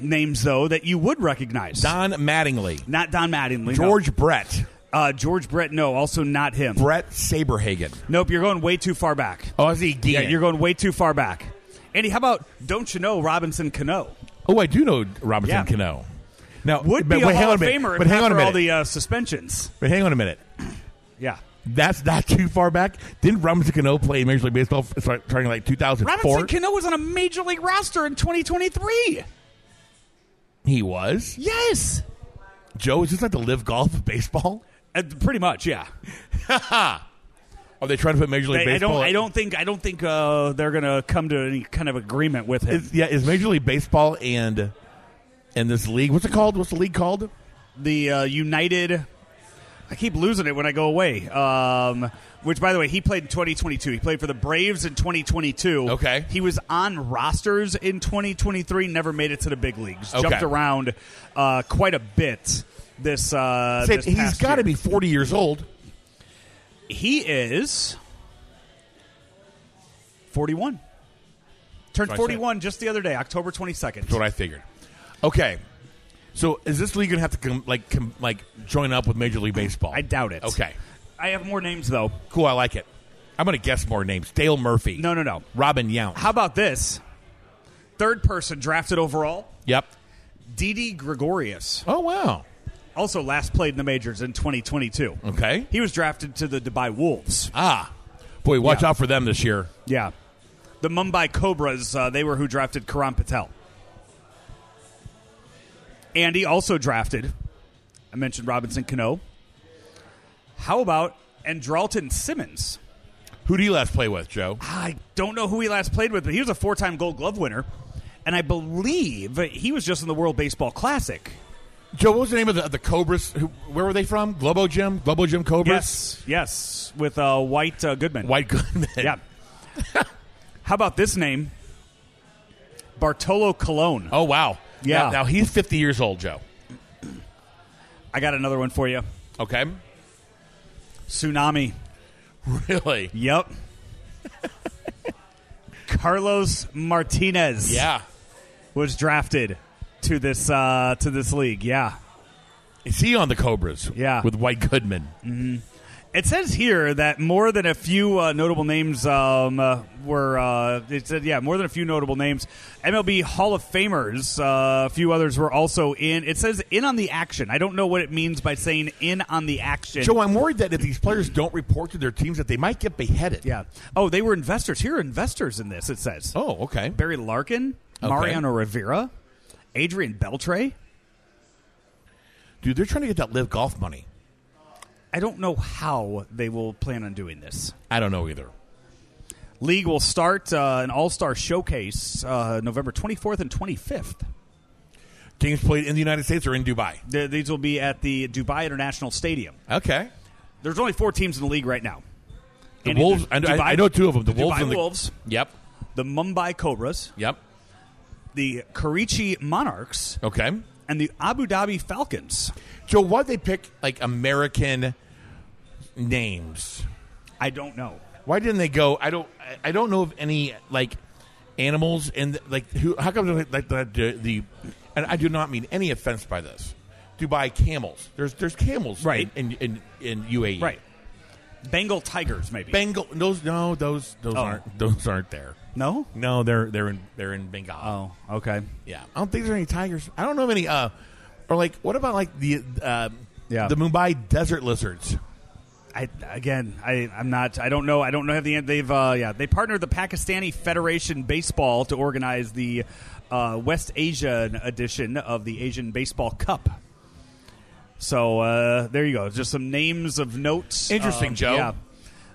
names though that you would recognize. Don Mattingly. not Don Mattingly. no. George Brett. uh, George Brett. No, also not him. Bret Saberhagen. Nope, you're going way too far back. Oh, is Yeah, you're going way too far back. Andy, how about don't you know Robinson Cano? Oh, I do know Robinson Yeah. Cano. Now, Would but, be but a Hall of. Famer But hang on a for all minute. the uh, suspensions. but hang on a minute. Yeah. That's not too far back. Didn't Robinson Cano play Major League Baseball starting like 2004? Robinson Cano was on a major league roster in 2023. He was. Yes, Joe, is this like the live golf of baseball? uh, pretty much. Yeah. [laughs] Are they trying to put Major League I, I Baseball? don't. I don't think. I don't think uh, they're going to come to any kind of agreement with him. Is, yeah, is Major League Baseball and and this league? What's it called? What's the league called? the uh, United. I keep losing it when I go away. Um, which, by the way, he played in 2022. He played for the Braves in 2022. Okay. He was on rosters in 2023. Never made it to the big leagues. Okay. Jumped around uh, quite a bit. This, uh, Say, this he's got to be 40 years old. He is 41. Turned That's what I said. 41 just the other day, October 22nd. That's what I figured. Okay, so is this league gonna have to com- like com- like join up with Major League Baseball? I doubt it. Okay, I have more names though. cool. I like it. I'm gonna guess more names. Dale Murphy. No, no, no. Robin Yount. How about this? Third person drafted overall, Yep. Didi Gregorius. Oh wow. Also last played in the majors in 2022. Okay. He was drafted to the Dubai Wolves. Ah, boy, watch Yeah. out for them this year. Yeah. The Mumbai Cobras, uh, they were who drafted Karan Patel. Andy also drafted, I mentioned Robinson Cano. How about Andrelton Simmons? Who do you last play with, Joe? I don't know who he last played with, but he was a four time gold glove winner. And I believe he was just in the World Baseball Classic. Joe, what was the name of the, the Cobras? Who, where were they from? Globo Gym? Globo Gym Cobras? Yes, yes, with uh, White uh, Goodman. White Goodman. Yeah. [laughs] How about this name? Bartolo Colon. Oh, wow. Yeah. Now, now he's 50 years old, Joe. I got another one for you. Okay. Tsunami. Really? Yep. Carlos Martinez. Yeah. was drafted to this uh, to this league. Yeah. Is he on the Cobras? Yeah. With White Goodman. It says here that more than a few uh, notable names um, uh, were. Uh, it said, yeah, more than a few notable names. MLB Hall of Famers. Uh, a few others were also in. It says in on the action. I don't know what it means by saying in on the action. Joe, I'm worried that if these players don't report to their teams, that they might get beheaded. yeah. Oh, they were investors. Here are investors in this. It says Oh, okay. Barry Larkin, Okay. Mariano Rivera, Adrian Beltre. Dude, they're trying to get that live golf money. I don't know how they will plan on doing this. I don't know either. League will start uh, an All Star Showcase uh, November 24th and 25th. Games played in the United States or in Dubai? Th- these will be at the Dubai International Stadium. Okay. There's only four teams in the league right now. The And Wolves, I, there's I- I know two of them. The, the Wolves Dubai and the Wolves, Yep. the Mumbai Cobras, Yep. the Karachi Monarchs, Okay. and the Abu Dhabi Falcons. Joe, why'd they pick like American names? I don't know. Why didn't they go? I don't. I- don't know of any like animals and like who. How come like the, the the? And I do not mean any offense by this. Dubai camels. There's there's camels Right. in in, in, in UAE. Right. Bengal Tigers, maybe. Bengal. Those no. Those those Oh. aren't those aren't there. no? No, they're they're in they're in Bengal. Oh, okay. Yeah, I don't think there's any tigers. I don't know of any. Uh, or like, what about like the uh, Yeah. the Mumbai desert lizards? I again, I I'm not. I don't know. I don't know. Have the end they've uh, yeah they partnered the Pakistani Federation Baseball to organize the uh, West Asian edition of the Asian Baseball Cup. So uh, there you go. Just some names of notes. Interesting, um, Joe. Yeah,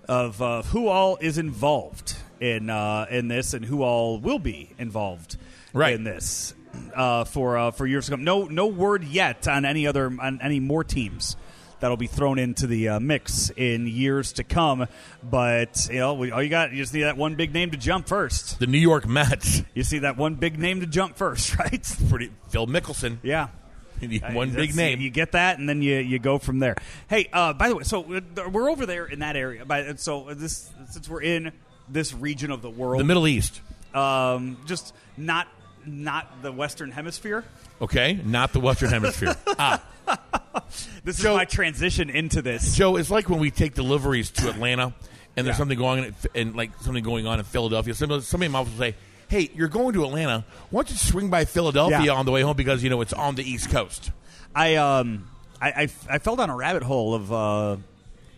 of uh, who all is involved in uh, in this and who all will be involved Right. in this uh, for uh, for years to come. No no word yet on any other on any more teams that'll be thrown into the uh, mix in years to come. But you know, we, all you got you just need that one big name to jump first. The New York Mets. You see that one big name to jump first, [laughs] right? Pretty Phil Mickelson. Yeah. [laughs] One Uh, big that's- name. You get that, and then you, you go from there. Hey, uh, by the way, so uh, we're over there in that area. By, so this since we're in this region of the world, the Middle East. um, just not not the Western Hemisphere. Okay, not the Western Hemisphere. [laughs] ah, [laughs] This Joe- is my transition into this. Joe, it's like when we take deliveries to Atlanta, and there's Yeah. something going on, and like something going on in Philadelphia. Somebody, somebody in my office will say, "Hey, you're going to Atlanta. Why don't you swing by Philadelphia Yeah. on the way home because you know it's on the East Coast." I um I, I, I fell down a rabbit hole of uh,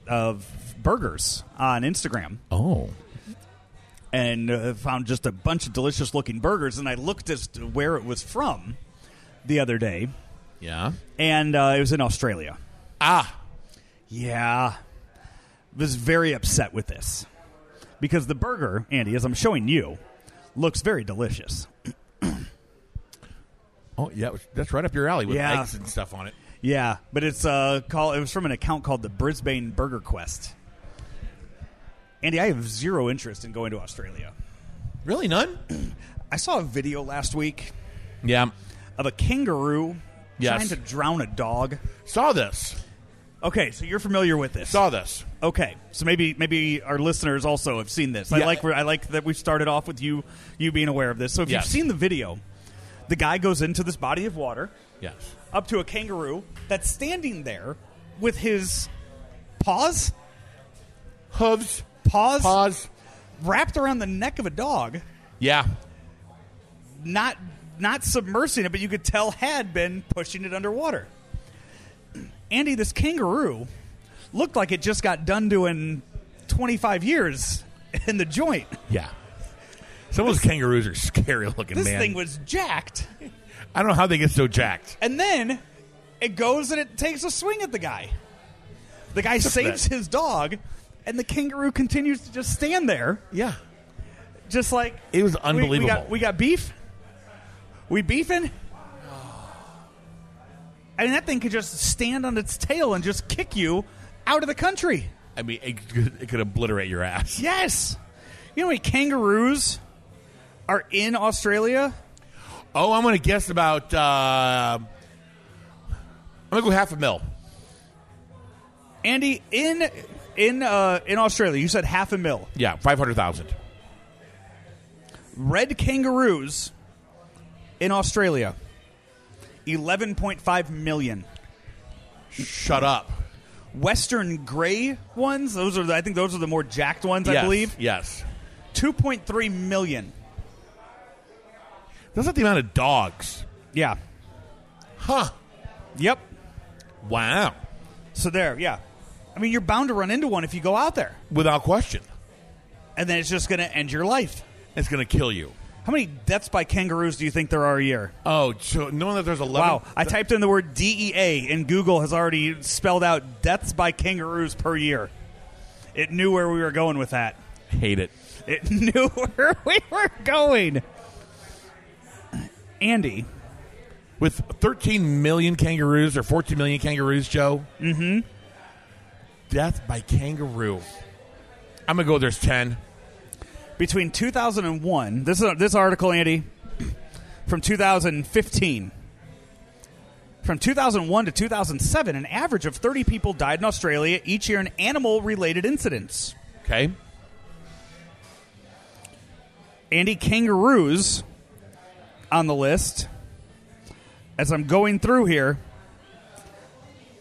of burgers on Instagram Oh. and uh, found just a bunch of delicious looking burgers. And I looked as to where it was from the other day, Yeah. and uh, it was in Australia. Ah. Yeah, was very upset with this because the burger, Andy, as I'm showing you, looks very delicious. [clears throat] Oh, yeah. That's right up your alley with Yeah. eggs and stuff on it. Yeah, but it's uh called. It was from an account called the Brisbane Burger Quest. Andy, I have zero interest in going to Australia. Really? None? [clears throat] I saw a video last week Yeah. of a kangaroo Yes. trying to drown a dog. Saw this. Okay, so you're familiar with this. Saw this. Okay, so maybe maybe our listeners also have seen this. I Yeah. like I like that we started off with you you being aware of this. So if Yes. you've seen the video, the guy goes into this body of water Yes. up to a kangaroo that's standing there with his paws Hooves. paws Paws. wrapped around the neck of a dog, Yeah. not not submersing it, but you could tell had been pushing it underwater. [clears throat] Andy, this kangaroo looked like it just got done doing 25 years [laughs] in the joint. Yeah. Some of those kangaroos are scary looking, This man. thing was jacked. I don't know how they get so jacked. And then it goes and it takes a swing at the guy. The guy saves his dog, and the kangaroo continues to just stand there, Yeah. just like It was we- We, unbelievable. got, we got beef. We beefing. I mean, that thing could just stand on its tail and just kick you out of the country. I mean, it could, it could obliterate your ass. Yes. You know how many kangaroos are in Australia? Oh, I'm going to guess about. Uh, I'm going to go half a mil. Andy, in in uh, in Australia, you said half a mil. Yeah, 500,000. Red kangaroos in Australia, eleven point five million. Shut up. Western gray ones, those are the, I think those are the more jacked ones, I yes. believe. Yes. Two point three million. That's not the amount of dogs. Yeah. Huh. Yep. Wow. So there, yeah. I mean, you're bound to run into one if you go out there, Without question. and then it's just going to end your life. It's going to kill you. How many deaths by kangaroos do you think there are a year? Oh, so knowing that there's 11. Wow, I typed in the word DEA, and Google has already spelled out deaths by kangaroos per year. It knew where we were going with that. hate it. It [laughs] knew where we were going. Andy, With 13 million kangaroos or 14 million kangaroos, Joe. Mm-hmm. Death by kangaroo. I'm going to go there's 10. Between 2001, this is this article, Andy, from 2015. From 2001 to 2007, an average of 30 people died in Australia each year in animal-related incidents. Okay. Andy, kangaroos on the list. As I'm going through here,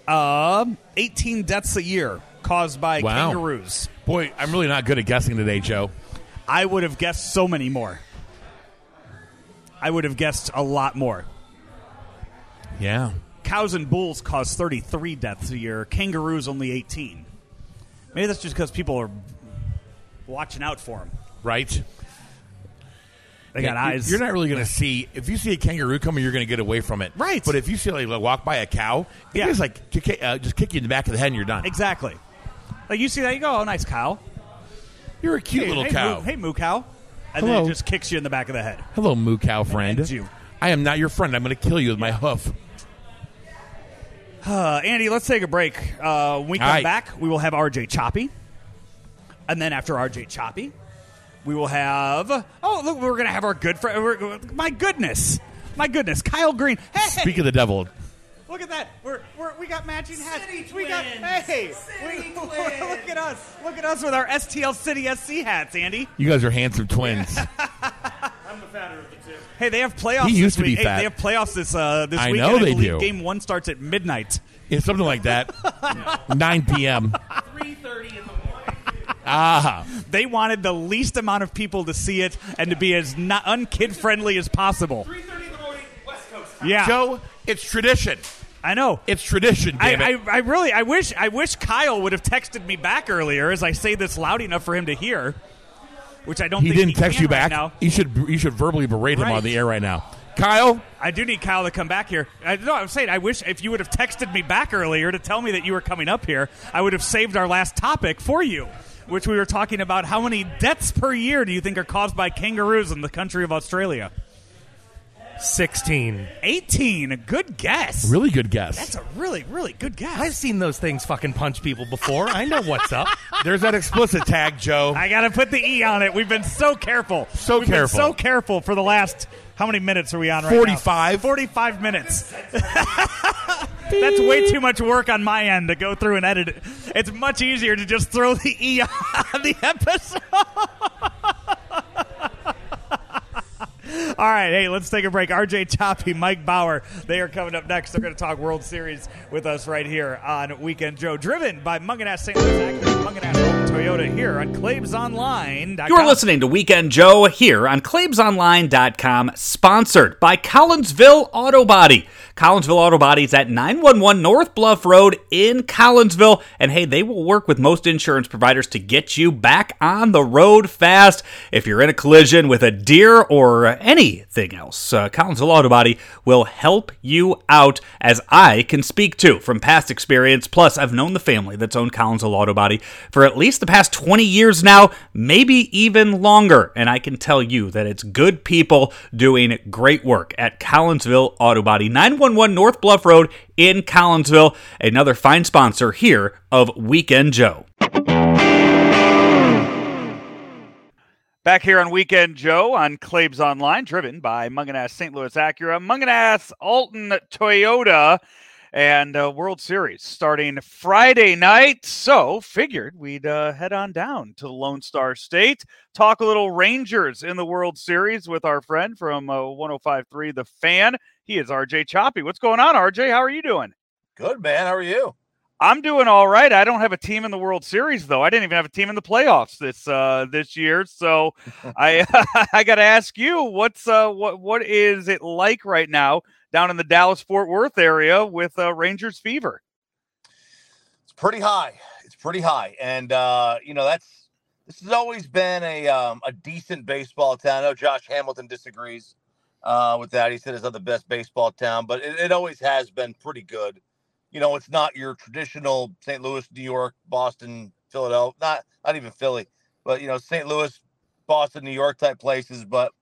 uh, 18 deaths a year caused by Wow. kangaroos. Boy, I'm really not good at guessing today, Joe. I would have guessed so many more. I would have guessed a lot more. Yeah. Cows and bulls cause 33 deaths a year. Kangaroos only 18. Maybe that's just because people are watching out for them. Right? They got Yeah, eyes. You're not really going to see if you see a kangaroo coming, you're going to get away from it. Right. But if you see like, walk by a cow, it Yeah. just like uh, just kick you in the back of the head and you're done. exactly. Like you see that, you go, "Oh, nice cow." You're a cute hey, little hey, cow. Moo, hey, moo cow. And then it just kicks you in the back of the head. Hello, moo cow friend. ends you. I am not your friend. I'm going to kill you with my hoof. Uh, Andy, let's take a break. Uh, when we come All right. back, we will have RJ Choppy. And then after RJ Choppy, we will have. Oh, look, we're going to have our good friend. My goodness. My goodness. Kyle Green. Hey, Speak of the devil. Look at that. We're, we're, we got matching hats. City we got. twins. Hey. [laughs] City we- twins. look at us. Look at us with our STL City SC hats, Andy. You guys are handsome twins. [laughs] I'm the fatter of the two. Hey, they have playoffs. He used this to be week. Hey, they have playoffs this uh, this I weekend. know they believe do. Game one starts at midnight. yeah, something like that. [laughs] 9 p.m. 3.30 in the morning. Ah. They wanted the least amount of people to see it and to be as not unkid friendly as possible. 3.30 in the morning, West Coast. Yeah. Joe, it's tradition. I know. It's tradition, damn I, it. I, I really, I wish, I wish Kyle would have texted me back earlier as I say this loud enough for him to hear, which I don't. he think didn't text can you right back. now. You should you should verbally berate him on the air right now. Kyle, I do need Kyle to come back here. I, no, I'm saying I wish if you would have texted me back earlier to tell me that you were coming up here, I would have saved our last topic for you, which we were talking about how many deaths per year do you think are caused by kangaroos in the country of Australia? 16. 18. A good guess. really good guess. That's a really, really good guess. I've seen those things fucking punch people before. I know what's up. [laughs] There's that explicit tag, Joe. I got to put the E on it. We've been so careful. So We've been careful. so careful for the last. How many minutes are we on right 45. now? 45 minutes. [laughs] That's way too much work on my end to go through and edit it. It's much easier to just throw the E [laughs] on the episode. All right, hey, let's take a break. RJ Choppy, Mike Bauer, they are coming up next. They're going to talk World Series with us right here on Weekend Joe, driven by Mungenast St. Louis Acura, Mungenast Toyota here on ClavesOnline. You're listening to Weekend Joe here on ClavesOnline.com, sponsored by Collinsville Auto Body. Collinsville Auto Body is at 911 North Bluff Road in Collinsville. And hey, they will work with most insurance providers to get you back on the road fast. If you're in a collision with a deer or anything else, uh, Collinsville Auto Body will help you out, as I can speak to from past experience. Plus, I've known the family that's owned Collinsville Auto Body for at least the past 20 years now, maybe even longer. And I can tell you that it's good people doing great work at Collinsville Auto Body, 911 North Bluff Road in Collinsville. Another fine sponsor here of Weekend Joe. Back here on Weekend Joe on Claves Online, driven by Mungenast St. Louis Acura, Mungenast Alton Toyota, and uh, World Series starting Friday night. So figured we'd uh, head on down to the Lone Star State, talk a little Rangers in the World Series with our friend from uh, 105.3 The Fan. He is RJ Choppy. What's going on, RJ? How are you doing? Good man. How are you? I'm doing all right. I don't have a team in the World Series though. I didn't even have a team in the playoffs this uh this year. So [laughs] I [laughs] I got to ask you what's uh what what is it like right now down in the Dallas Fort Worth area with uh, Rangers fever? It's pretty high. It's pretty high, and uh, you know that's this has always been a um, a decent baseball town. I know Josh Hamilton disagrees uh, with that. He said it's not the best baseball town, but it, it always has been pretty good. You know, it's not your traditional St. Louis, New York, Boston, Philadelphia, not not even Philly, but you know St. Louis, Boston, New York type places. But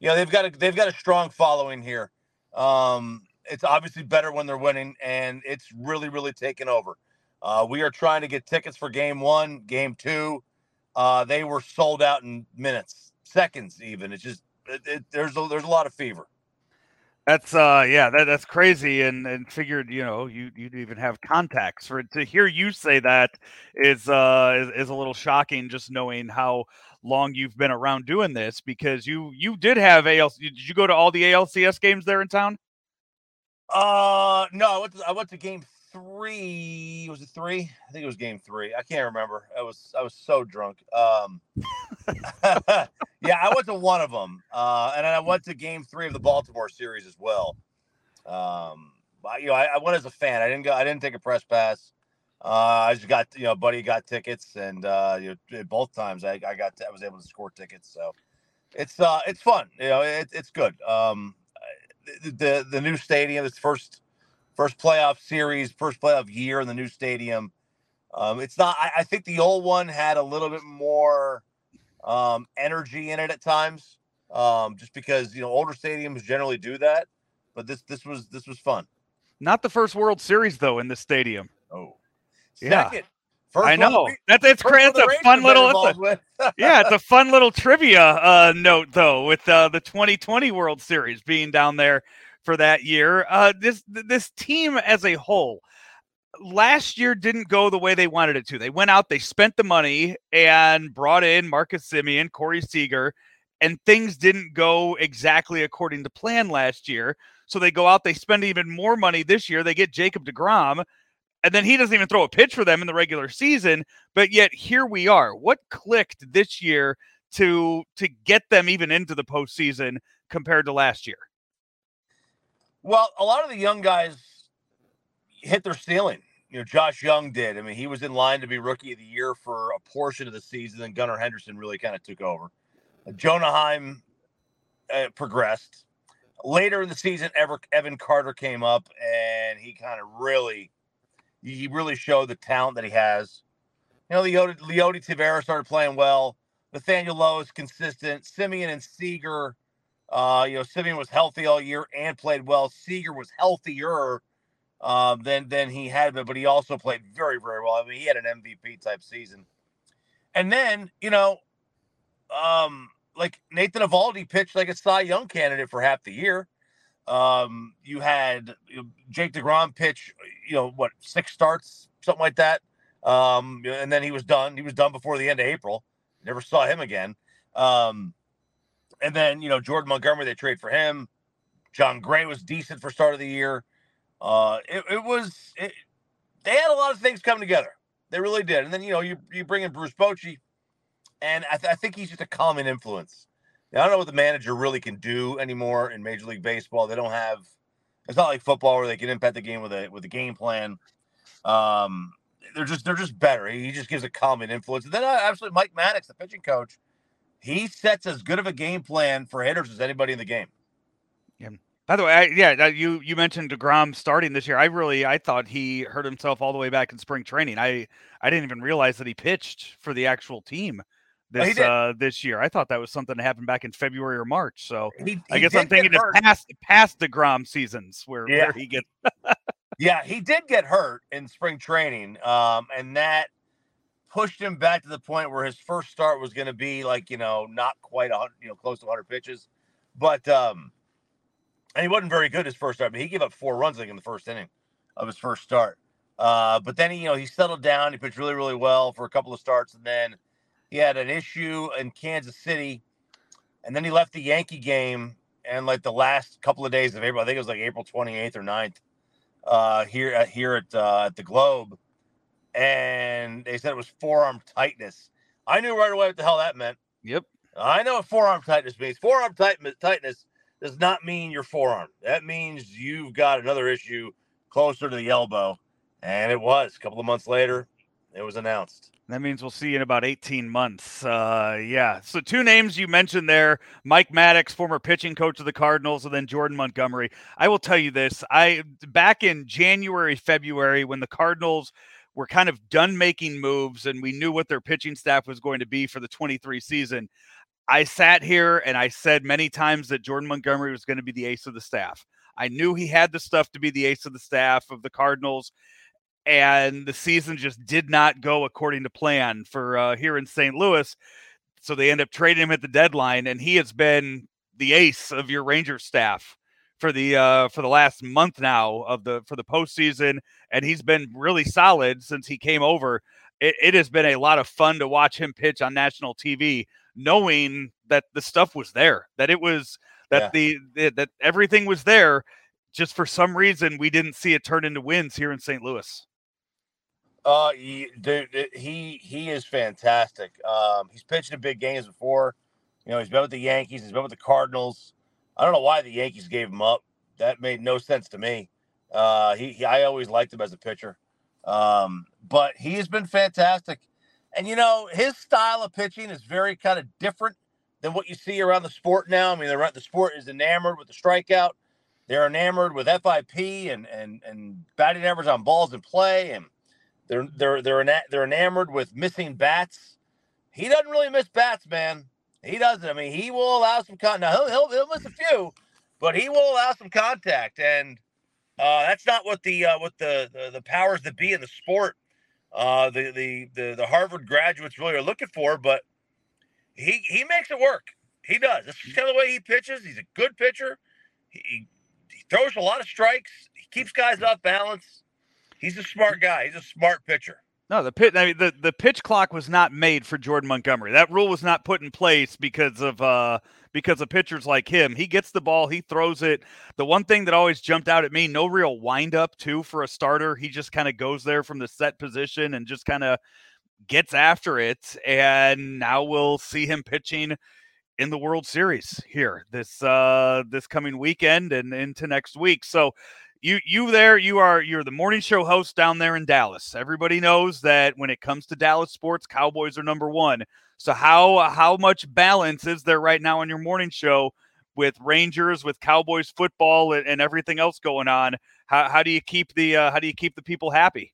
you know they've got a they've got a strong following here. Um, it's obviously better when they're winning, and it's really really taken over. Uh, we are trying to get tickets for game one, game two. Uh, they were sold out in minutes, seconds, even. It's just it, it, there's a, there's a lot of fever. That's uh yeah that that's crazy and and figured you know you you'd even have contacts for to hear you say that is uh is, is a little shocking just knowing how long you've been around doing this because you you did have AL did you go to all the ALCS games there in town? Uh, no, I went to, I went to game three. Was it three? I think it was game three. I can't remember. I was I was so drunk. Um, [laughs] yeah, I went to one of them, uh, and then I went to game three of the Baltimore series as well. Um, you know, I, I went as a fan. I didn't go. I didn't take a press pass. Uh, I just got you know, buddy got tickets, and uh, you know, both times I, I got I was able to score tickets. So it's uh it's fun. You know, it, it's good. Um, the, the the new stadium, this first first playoff series, first playoff year in the new stadium. Um, it's not. I, I think the old one had a little bit more um, energy in it at times, um, just because you know older stadiums generally do that. But this this was this was fun. Not the first World Series though in the stadium. Oh, Yeah. second. First I know we- that it's first cra- one it's the a fun little it's a- [laughs] [laughs] yeah, it's a fun little trivia uh, note though with uh, the 2020 World Series being down there for that year. Uh, this this team as a whole last year didn't go the way they wanted it to. They went out, they spent the money, and brought in Marcus Semien, Corey Seager, and things didn't go exactly according to plan last year. So they go out, they spend even more money this year. They get Jacob DeGrom, and then he doesn't even throw a pitch for them in the regular season. But yet here we are. What clicked this year to to get them even into the postseason compared to last year? Well, a lot of the young guys hit their ceiling. You know, Josh Jung did. I mean, he was in line to be rookie of the year for a portion of the season. Then Gunnar Henderson really kind of took over. Jonah Heim uh, progressed. Later in the season, Ever, Evan Carter came up and he kind of really, he really showed the talent that he has. You know, Leody, Leody Taveras started playing well. Nathaniel Lowe is consistent. Semien and Seager, uh, you know, Semien was healthy all year and played well. Seager was healthier um, than than he had been, but he also played very, very well. I mean, he had an MVP type season. And then, you know, um, like Nathan Eovaldi pitched like a Cy Young candidate for half the year. Um, you had Jake DeGrom pitch, you know, what six starts, something like that. Um, and then he was done. He was done before the end of April. Never saw him again. Um, and then you know Jordan Montgomery, they trade for him. Jon Gray was decent for start of the year. Uh, it, it was it, they had a lot of things come together. They really did. And then you know you you bring in Bruce Bochy, and I, th- I think he's just a calming influence. I don't know what the manager really can do anymore in Major League Baseball. They don't have. It's not like football where they can impact the game with a with a game plan. Um, they're just they're just better. He just gives a calming influence. And then uh, absolutely Mike Maddux, the pitching coach, he sets as good of a game plan for hitters as anybody in the game. Yeah. By the way, I, yeah, you you mentioned Degrom starting this year. I really I thought he hurt himself all the way back in spring training. I I didn't even realize that he pitched for the actual team this uh, this year. I thought that was something that happened back in February or March. So he, he I guess I'm thinking it's past past the Grom seasons where, yeah. where he gets. [laughs] yeah, he did get hurt in spring training, um, and that pushed him back to the point where his first start was going to be like you know not quite a you know close to 100 pitches, but um, and he wasn't very good his first start. Mean, he gave up four runs like in the first inning of his first start. Uh, but then he, you know, he settled down. He pitched really, really well for a couple of starts, and then he had an issue in Kansas City, and then he left the Yankee game. And like the last couple of days of April, I think it was like April 28th or 9th, uh, here at here at uh, at the Globe, and they said it was forearm tightness. I knew right away what the hell that meant. Yep. I know what forearm tightness means. Forearm tight- tightness does not mean your forearm. That means you've got another issue closer to the elbow. And it was a couple of months later, it was announced. That means we'll see you in about 18 months. Uh, yeah. So, two names you mentioned there Mike Maddux, former pitching coach of the Cardinals, and then Jordan Montgomery. I will tell you this. I back in January, February, when the Cardinals were kind of done making moves and we knew what their pitching staff was going to be for the 23 season, I sat here and I said many times that Jordan Montgomery was going to be the ace of the staff. I knew he had the stuff to be the ace of the staff of the Cardinals and the season just did not go according to plan for uh, here in St. Louis. So they end up trading him at the deadline, and he has been the ace of your Ranger staff for the uh, for the last month now of the for the postseason, and he's been really solid since he came over. It, it has been a lot of fun to watch him pitch on national TV, knowing that the stuff was there, that it was that yeah. the, the that everything was there. Just for some reason, we didn't see it turn into wins here in St. Louis. Uh, he, dude, he he is fantastic. Um, he's pitched in big games before. You know, he's been with the Yankees. He's been with the Cardinals. I don't know why the Yankees gave him up. That made no sense to me. Uh, he, he I always liked him as a pitcher. Um, but he has been fantastic. And you know, his style of pitching is very kind of different than what you see around the sport now. I mean, the, sport is enamored with the strikeout. They're enamored with FIP and and and batting average on balls in play and they're they're they're they're enamored with missing bats. He doesn't really miss bats, man. He doesn't. I mean, he will allow some contact. Now, he'll, he'll he'll miss a few, but he will allow some contact, and uh, that's not what the uh, what the, the, the powers that be in the sport, uh, the, the the the Harvard graduates really are looking for. But he he makes it work. He does. This is kind of the way he pitches. He's a good pitcher. He, he throws a lot of strikes. He keeps guys off balance. He's a smart guy. He's a smart pitcher. No, the pit. I mean, the, the pitch clock was not made for Jordan Montgomery. That rule was not put in place because of uh because of pitchers like him. He gets the ball, he throws it. The one thing that always jumped out at me, no real wind up too for a starter. He just kind of goes there from the set position and just kind of gets after it. And now we'll see him pitching in the World Series here this uh this coming weekend and into next week. So you you there you are you're the morning show host down there in Dallas. Everybody knows that when it comes to Dallas sports, Cowboys are number 1. So how how much balance is there right now on your morning show with Rangers, with Cowboys football, and, and everything else going on? How, how do you keep the uh, how do you keep the people happy?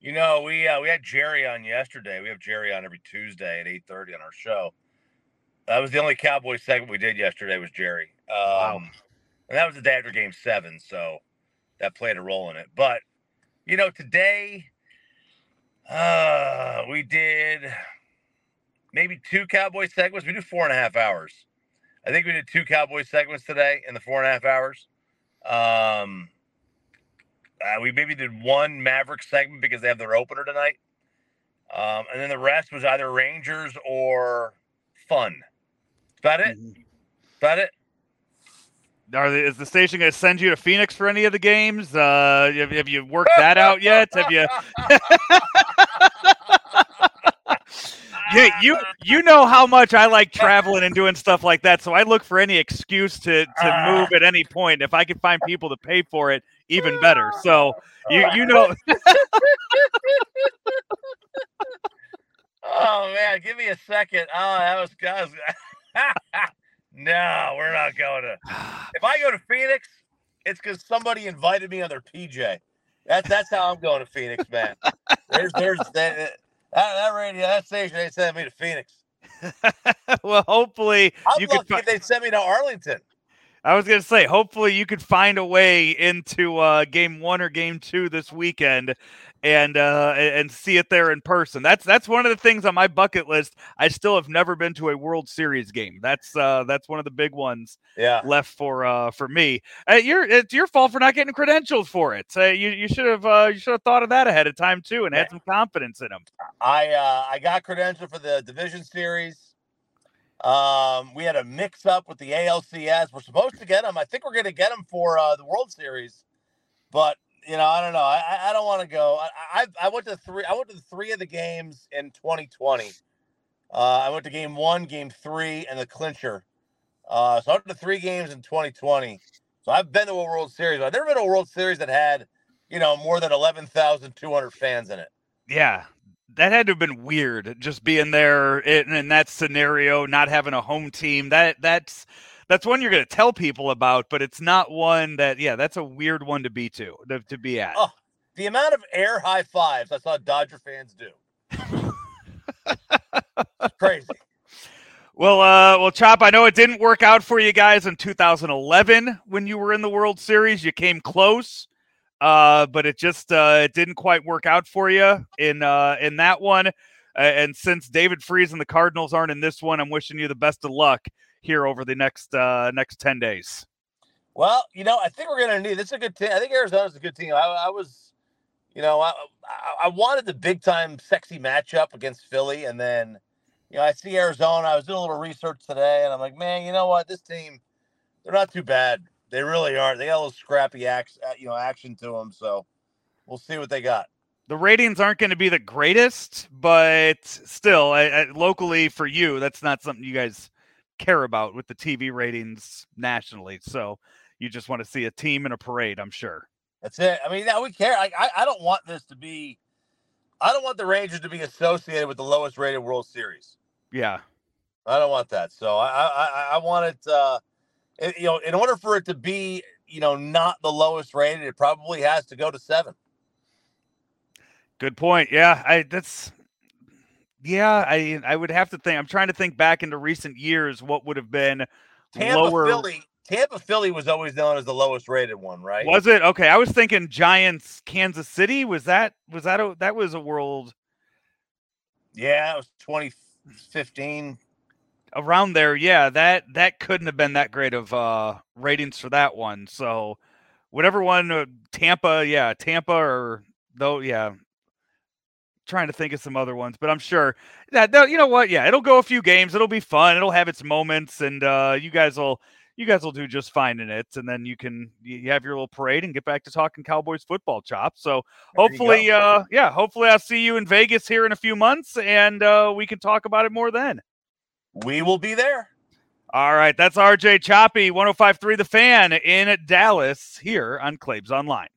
You know, we uh, we had Jerry on yesterday. We have Jerry on every Tuesday at eight thirty on our show. That was the only Cowboy segment we did yesterday. Was Jerry? Um, wow. And that was the day after Game Seven, so that played a role in it. But you know, today uh, we did maybe two Cowboy segments. We do four and a half hours. I think we did two Cowboy segments today in the four and a half hours. Um, uh, we maybe did one Maverick segment because they have their opener tonight. Um, and then the rest was either Rangers or fun. That's about it. Mm-hmm. About it. Are they, is the station going to send you to Phoenix for any of the games? Uh, have, have you worked that out yet? Have you? [laughs] yeah, you you know how much I like traveling and doing stuff like that. So I look for any excuse to to move at any point. If I can find people to pay for it, even better. So you you know. [laughs] oh man, give me a second. Oh, that was, that was [laughs] no, we're not going to. [sighs] If I go to Phoenix, it's because somebody invited me on their PJ. That's that's how I'm going to Phoenix, man. There's there's that that, that radio that station they sent me to Phoenix. [laughs] well, hopefully I'm you could. If they sent me to Arlington. I was gonna say, hopefully you could find a way into uh, game one or game two this weekend, and uh, and see it there in person. That's that's one of the things on my bucket list. I still have never been to a World Series game. That's uh, that's one of the big ones. Yeah. left for uh, for me. Uh, you're it's your fault for not getting credentials for it. Uh, you you should have uh, you should have thought of that ahead of time too, and had some confidence in them. I uh, I got credential for the division series. Um, we had a mix up with the ALCS. We're supposed to get them. I think we're going to get them for uh, the World Series, but you know, I don't know. I I don't want to go. I, I, I went to three. I went to three of the games in 2020. Uh, I went to game one, game three, and the clincher. Uh, so I went to three games in 2020. So I've been to a World Series. I've never been to a World Series that had, you know, more than 11,200 fans in it. Yeah, that had to have been weird just being there in, in, that scenario not having a home team that that's that's one you're going to tell people about but it's not one that yeah that's a weird one to be to to, to be at. Oh, the amount of air high fives i saw dodger fans do. Crazy. Well uh well chop i know it didn't work out for you guys in 2011 when you were in the world series. You came close uh, but it just uh, it didn't quite work out for you in uh, in that one. Uh, and since David Freese and the Cardinals aren't in this one, I'm wishing you the best of luck here over the next uh, next ten days. Well, you know, I think we're going to need. This is a good team. I think Arizona's a good team. I, I was, you know, I, I wanted the big time sexy matchup against Philly, and then, you know, I see Arizona. I was doing a little research today, and I'm like, man, you know what? This team, they're not too bad. They really aren't. They got a little scrappy action, uh, you know, action to them. So we'll see what they got. The ratings aren't going to be the greatest, but still, I, I, locally for you, that's not something you guys care about with the TV ratings nationally. So you just want to see a team in a parade, I'm sure. That's it. I mean, now we care. I, I, I don't want this to be. I don't want the Rangers to be associated with the lowest rated World Series. Yeah, I don't want that. So I I, I want it. Uh, you know, in order for it to be, you know, not the lowest rated, it probably has to go to seven. Good point. Yeah, I that's yeah, I I would have to think. I'm trying to think back into recent years what would have been Tampa lower. Philly. Tampa Philly was always known as the lowest rated one, right? Was it? Okay, I was thinking Giants Kansas City. Was that was that a that was a world? Yeah, it was 2015, around there, yeah, that that couldn't have been that great of uh ratings for that one. So whatever one uh, Tampa, yeah, Tampa or though, yeah. Trying to think of some other ones, but I'm sure that you know what, yeah, it'll go a few games. It'll be fun. It'll have its moments, and uh, you guys will you guys will do just fine in it, and then you can you have your little parade and get back to talking Cowboys football chop. So there hopefully, uh, yeah, hopefully I'll see you in Vegas here in a few months, and uh, we can talk about it more then. We will be there. All right, that's RJ Choppy, 1053 The Fan in Dallas here on Claves Online.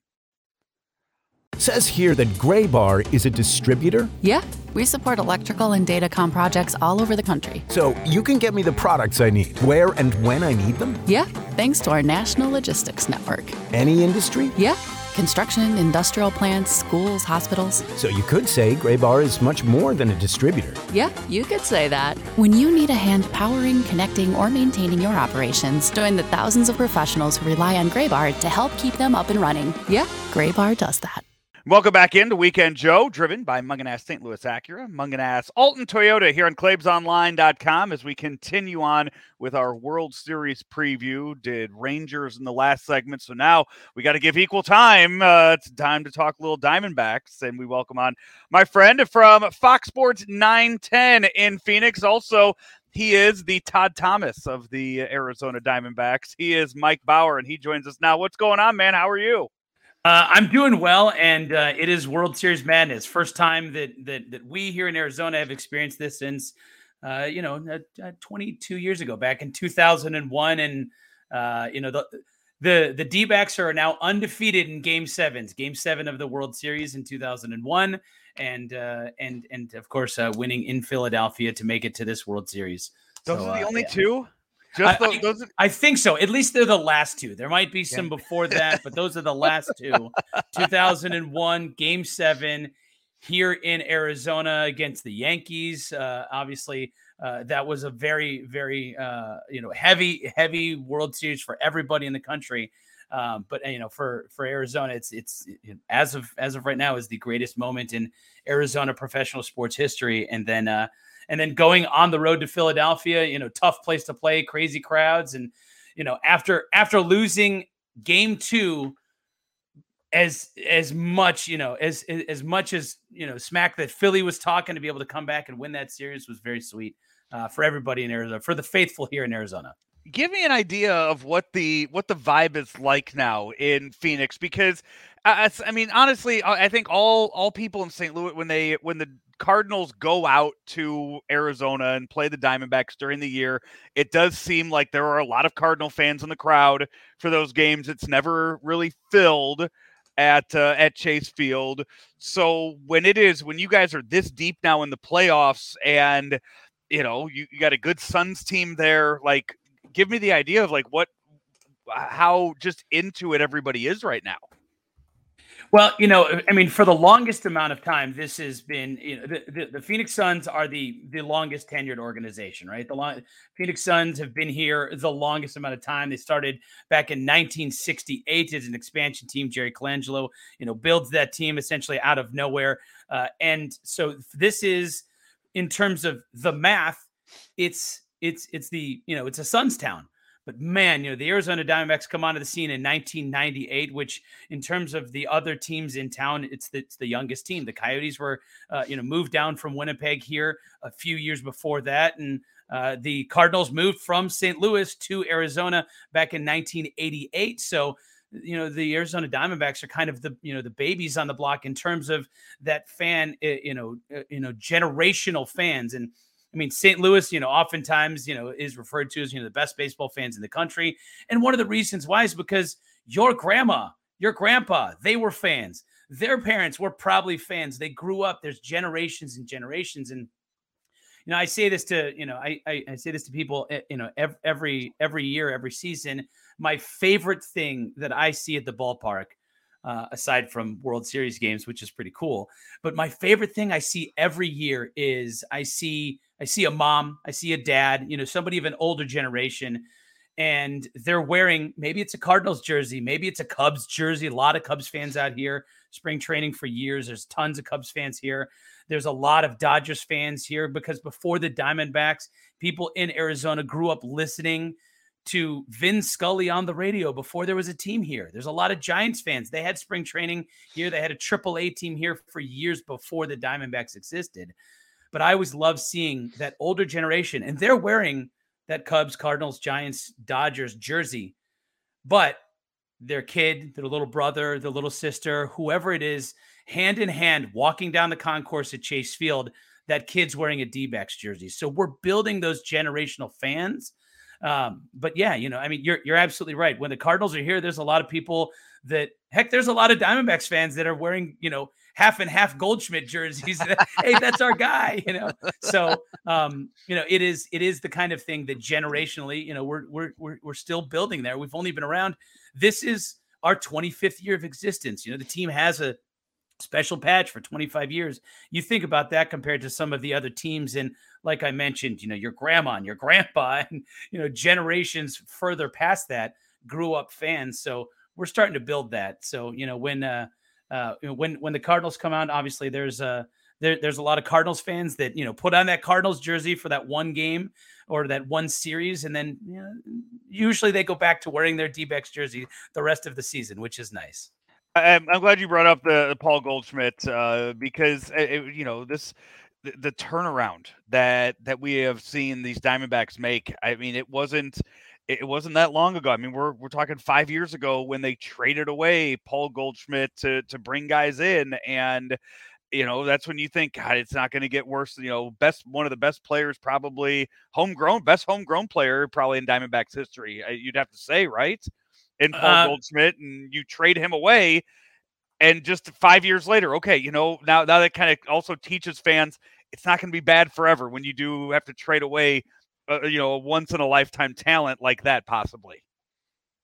Says here that Graybar is a distributor. Yeah, we support electrical and datacom projects all over the country. So you can get me the products I need where and when I need them? Yeah, thanks to our national logistics network. Any industry? Yeah, construction, industrial plants, schools, hospitals. So you could say Graybar is much more than a distributor. Yeah, you could say that. When you need a hand powering, connecting, or maintaining your operations, join the thousands of professionals who rely on Graybar to help keep them up and running. Yeah, Graybar does that. Welcome back into Weekend Joe, driven by Mungenast St. Louis Acura, Mungenast Alton Toyota here on ClavesOnline.com as we continue on with our World Series preview. Did Rangers in the last segment, so now we got to give equal time. Uh, it's time to talk little Diamondbacks, and we welcome on my friend from Fox Sports 910 in Phoenix. Also, he is the Todd Thomas of the Arizona Diamondbacks. He is Mike Bauer, and he joins us now. What's going on, man? How are you? Uh, I'm doing well, and uh, it is World Series madness. First time that that that we here in Arizona have experienced this since, uh, you know, uh, 22 years ago, back in 2001, and uh, you know the the the D-backs are now undefeated in Game Sevens, Game Seven of the World Series in 2001, and uh, and and of course winning in Philadelphia to make it to this World Series. Those So, are the only yeah. two. Just I- those, those I think so. At least they're the last two. There might be some before [laughs] that, but those are the last two. 2001, Game Seven, here in Arizona against the Yankees. Uh, obviously, uh, that was a very, very uh, you know heavy, heavy World Series for everybody in the country. Um, but you know, for for Arizona, it's it's it- as of as of right now is the greatest moment in Arizona professional sports history. And then uh, and then going on the road to Philadelphia, you know, tough place to play, crazy crowds, and you know, after after losing game two, as as much you know as as much as you know smack that Philly was talking to be able to come back and win that series was very sweet uh, for everybody in Arizona, for the faithful here in Arizona. give me an idea of what the what the vibe is like now in Phoenix because uh, it's- I mean honestly I I think all all people in St. Louis when they when the Cardinals go out to Arizona and play the Diamondbacks during the year it does seem like there are a lot of Cardinal fans in the crowd for those games. It's never really filled at uh, at Chase Field. So when it is when you guys are this deep now in the playoffs and you know you, you got a good Suns team there like give me the idea of like what how just into it everybody is right now Well, you know, I mean, for the longest amount of time, this has been, you know, the, the, the Phoenix Suns are the the longest tenured organization, right? The long, Phoenix Suns have been here the longest amount of time. They started back in 1968 as an expansion team. Jerry Colangelo, you know, builds that team essentially out of nowhere, uh, and so this is, in terms of the math, it's it's it's the you know it's a Suns town. But man, you know, the Arizona Diamondbacks come onto the scene in 1998, which in terms of the other teams in town, it's the, it's the youngest team. The Coyotes were, uh, you know, moved down from Winnipeg here a few years before that. And uh, the Cardinals moved from St. Louis to Arizona back in 1988. So, you know, the Arizona Diamondbacks are kind of the, you know, the babies on the block in terms of that fan, uh, you know, uh, you know, generational fans. And, I mean, St. Louis, you know, oftentimes, you know, is referred to as, you know, the best baseball fans in the country. And one of the reasons why is because your grandma, your grandpa, they were fans. Their parents were probably fans. They grew up. There's generations and generations. And, you know, I say this to, you know, I, I, I say this to people, eh, you know, every, every year, every season. My favorite thing that I see at the ballpark uh, aside from World Series games, which is pretty cool. But my favorite thing I see every year is I see I see a mom, I see a dad, you know, somebody of an older generation, and they're wearing maybe it's a Cardinals jersey, maybe it's a Cubs jersey. A lot of Cubs fans out here, spring training for years. There's tons of Cubs fans here. There's a lot of Dodgers fans here because before the Diamondbacks, people in Arizona grew up listening to Vin Scully on the radio before there was a team here. There's a lot of Giants fans. They had spring training here. They had a triple A team here for years before the Diamondbacks existed. But I always love seeing that older generation, and they're wearing that Cubs, Cardinals, Giants, Dodgers jersey. But their kid, their little brother, their little sister, whoever it is, hand in hand, walking down the concourse at Chase Field, that kid's wearing a D backs jersey. So we're building those generational fans Um, but yeah, you know, I mean, you're you're absolutely right. When the Cardinals are here, there's a lot of people that heck, there's a lot of Diamondbacks fans that are wearing, you know, half and half Goldschmidt jerseys. [laughs] hey, that's our guy, you know. So, um, you know, it is it is the kind of thing that generationally, you know, we're we're we're, we're still building there. We've only been around. This is our 25th year of existence. You know, the team has a special patch for 25 years. You think about that compared to some of the other teams and like I mentioned, you know, your grandma and your grandpa [laughs] and you know generations further past that grew up fans. So we're starting to build that. So, you know, when uh uh when when the Cardinals come out, obviously there's a there, there's a lot of Cardinals fans that you know put on that Cardinals jersey for that one game or that one series, and then you know, usually they go back to wearing their D-backs jersey the rest of the season, which is nice. I'm, glad you brought up the, the Paul Goldschmidt uh, because it, you know this the, the turnaround that that we have seen these Diamondbacks make. I mean, it wasn't it wasn't that long ago. I mean, we're we're talking five years ago when they traded away Paul Goldschmidt to to bring guys in, and you know that's when you think, God, it's not going to get worse. You know, best one of the best players, probably homegrown, best homegrown player, probably in Diamondbacks history. Uh, you'd have to say, right? and Paul uh, Goldschmidt, and you trade him away. And just five years later, okay, you know, now now that kind of also teaches fans it's not going to be bad forever when you do have to trade away, uh, you know, a once in a lifetime talent like that, possibly.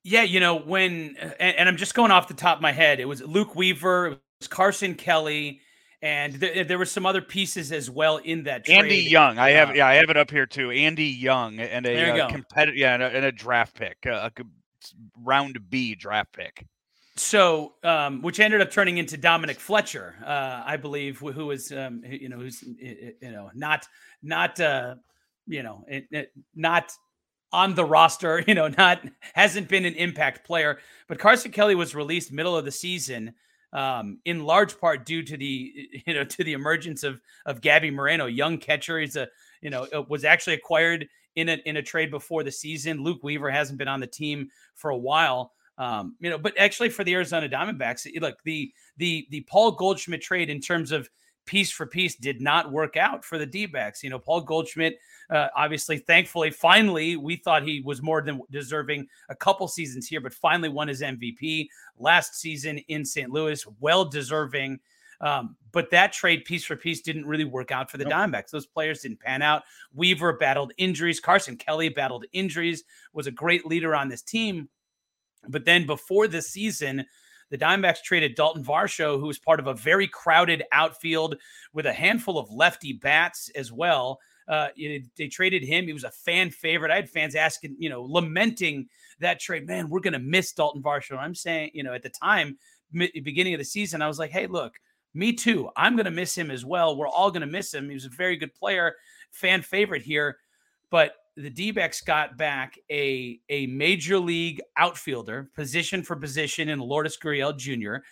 Yeah, you know, when and, and, I'm just going off the top of my head, it was Luke Weaver, it was Carson Kelly, and th- there were some other pieces as well in that. Trade. Andy Young, I have, uh, yeah, I have it up here too. Andy Young and a uh, competitive, yeah, and a, and a, draft pick, uh, a, round B draft pick. So, um, which ended up turning into Dominic Fletcher, uh, I believe, who was, um, you know, who's, you know, not, not, uh, you know, it, it, not on the roster, [laughs] you know, not hasn't been an impact player. But Carson Kelly was released middle of the season, um, in large part due to the, [laughs] you know, to the emergence of of Gabby Moreno, young catcher. He's a, you know, was actually acquired in a in a trade before the season. Luke Weaver hasn't been on the team for a while. Um, you know, but actually for the Arizona Diamondbacks, look the the the Paul Goldschmidt trade in terms of piece for piece did not work out for the D-backs. You know, Paul Goldschmidt, uh, obviously, thankfully, finally, we thought he was more than deserving a couple seasons here, but finally won his MVP last season in St. Louis. Well deserving. Um, but that trade piece for piece didn't really work out for the nope. Diamondbacks. Those players didn't pan out. Weaver battled injuries. Carson Kelly battled injuries, was a great leader on this team. But then before the season, the Diamondbacks traded Dalton Varsho, who was part of a very crowded outfield with a handful of lefty bats as well. Uh, they traded him. He was a fan favorite. I had fans asking, you know, lamenting that trade. Man, we're going to miss Dalton Varsho. I'm saying, you know, at the time, beginning of the season, I was like, hey, look, me too. I'm going to miss him as well. We're all going to miss him. He was a very good player, fan favorite here. But the D backs got back a, a major league outfielder, position for position in Lourdes Gurriel Jr.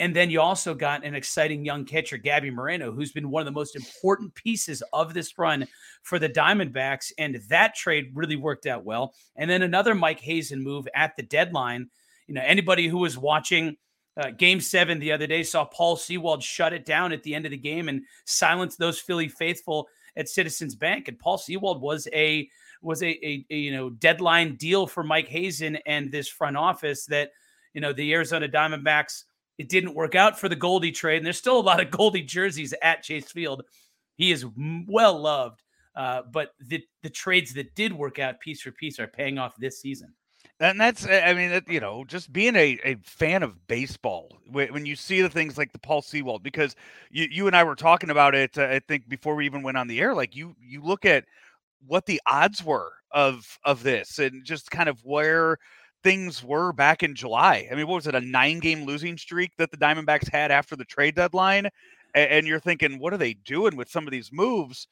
And then you also got an exciting young catcher, Gabby Moreno, who's been one of the most important pieces of this run for the Diamondbacks. And that trade really worked out well. And then another Mike Hazen move at the deadline. You know, anybody who was watching – uh, game seven the other day saw Paul Sewald shut it down at the end of the game and silence those Philly faithful at Citizens Bank. And Paul Sewald was a was a, a, a, you know deadline deal for Mike Hazen and this front office that you know the Arizona Diamondbacks. It didn't work out for the Goldie trade, and there's still a lot of Goldie jerseys at Chase Field. He is well loved, uh, but the the trades that did work out piece for piece are paying off this season. And that's, I mean, you know, just being a, a fan of baseball when you see the things like the Paul Sewald, because you, you and I were talking about it, uh, I think before we even went on the air, like you, you look at what the odds were of, of this and just kind of where things were back in July. I mean, what was it, a nine game losing streak that the Diamondbacks had after the trade deadline? And, and you're thinking, what are they doing with some of these moves?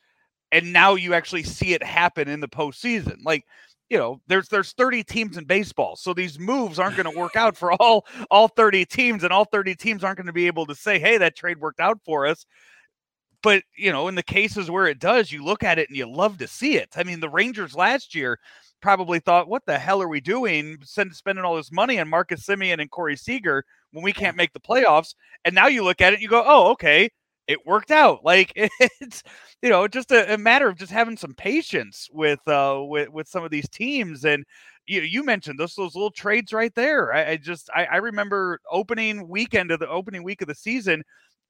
And now you actually see it happen in the postseason. Like, you know there's there's 30 teams in baseball so these moves aren't going to work out for [laughs] all all 30 teams and all 30 teams aren't going to be able to say hey that trade worked out for us but you know in the cases where it does you look at it and you love to see it. I mean the rangers last year probably thought what the hell are we doing Send, spending all this money on marcus Semien and corey seager when we can't make the playoffs? And now you look at it and you go oh okay it worked out. [laughs] Like it's you know just a, a matter of just having some patience with uh with with some of these teams. And you, you mentioned those those little trades right there. I, I just I, I remember opening weekend of the opening week of the season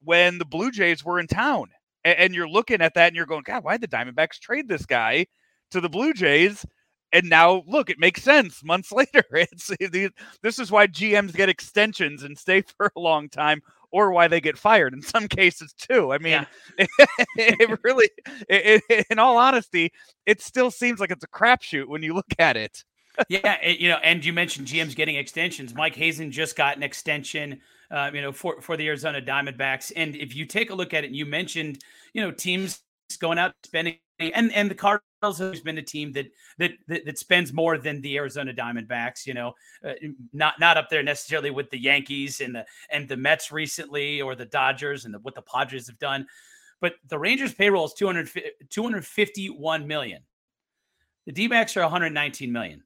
when the Blue Jays were in town, and, and you're looking at that and you're going, God, why did the Diamondbacks trade this guy to the Blue Jays? and now look, it makes sense [laughs] months later. It's eh, this is why GMs get extensions and stay [laughs] for a long time, or why they get fired in some [laughs] cases too. I mean, yeah. it, it, really, it, in all honesty, it still seems like it's a crapshoot when you look at it. yeah, you know, and you mentioned GMs getting extensions. Mike Hazen just got an extension. Uh, you know, for for the Arizona Diamondbacks, and if you take a look at it, you mentioned, you know, teams going out spending and and the Cardinals has been a team that, that that that, spends more than the Arizona Diamondbacks. You know, uh, not not up there necessarily with the Yankees and the and the Mets recently or the Dodgers and the, what the Padres have done, but the Rangers payroll is 200, 251 million. The D-backs are 119 million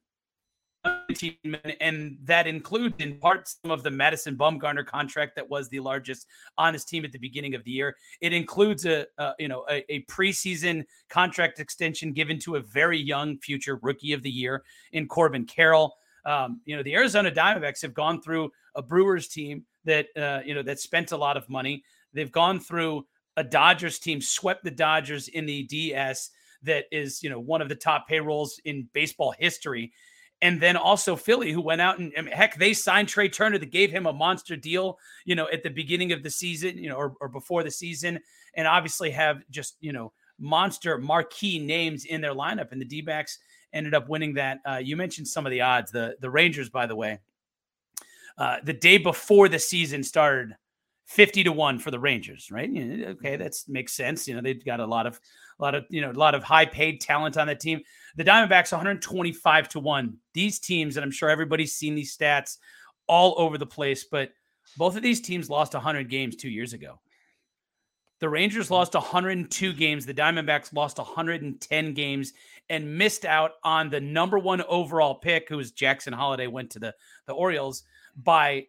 and that includes in part some of the Madison Bumgarner contract that was the largest on his team at the beginning of the year. It includes a, a you know a, a, preseason contract extension given to a very young future rookie of the year in Corbin Carroll. Um, you know the Arizona Diamondbacks have gone through a Brewers team that uh, you know that spent a lot of money. They've gone through a Dodgers team, swept the Dodgers in the DS that is you know one of the top payrolls in baseball history and then also Philly, who went out and, and, heck, they signed Trea Turner that gave him a monster deal, you know, at the beginning of the season, you know, or, or before the season, and obviously have just you know monster marquee names in their lineup. And the D backs ended up winning that. Uh, you mentioned some of the odds. The the Rangers, by the way, uh, the day before the season started, fifty to one for the Rangers. Right? okay, that makes sense. You know, they've got a lot of a lot of you know a lot of high paid talent on the team. The Diamondbacks 125 to 1. These teams, and I'm sure everybody's seen these stats all over the place, but both of these teams lost 100 games two years ago. The Rangers lost 102 games. The Diamondbacks lost 110 games and missed out on the number one overall pick, who was Jackson Holliday went to the, the Orioles by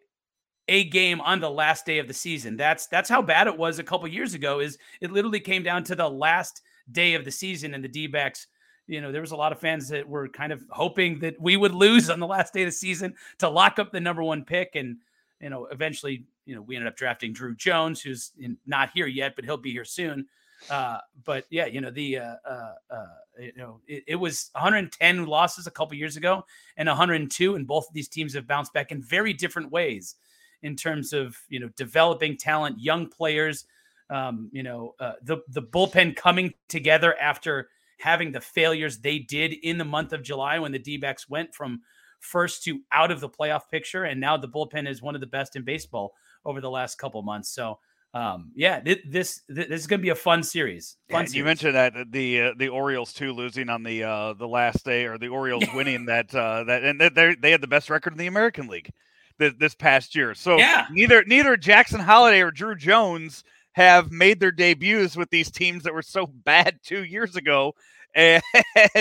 a game on the last day of the season. That's that's how bad it was a couple years ago. Is it literally came down to the last day of the season and the D-backs you know, there was a lot of fans that were kind of hoping that we would lose on the last day of the season to lock up the number one pick. And, you know, eventually, you know, we ended up drafting Drew Jones, who's in, not here yet, but he'll be here soon. Uh, but yeah, you know, the, uh, uh, uh you know, it, it, was 110 losses a couple years ago and 102. And both of these teams have bounced back in very different ways in terms of, you know, developing talent, young players, um, you know, uh, the, the bullpen coming together after, having the failures they did in the month of July when the D backs went from first to out of the playoff picture. And now the bullpen is one of the best in baseball over the last couple months. So, um, yeah, this this, this is going to be a fun series. Fun yeah, series. You mentioned that the uh, the Orioles too losing on the uh, the last day, or the Orioles [laughs] winning that uh, that, and they they had the best record in the American League this, this past year. So yeah. neither neither Jackson Holliday or Drew Jones have made their debuts with these teams that were so bad two years ago. [laughs] And,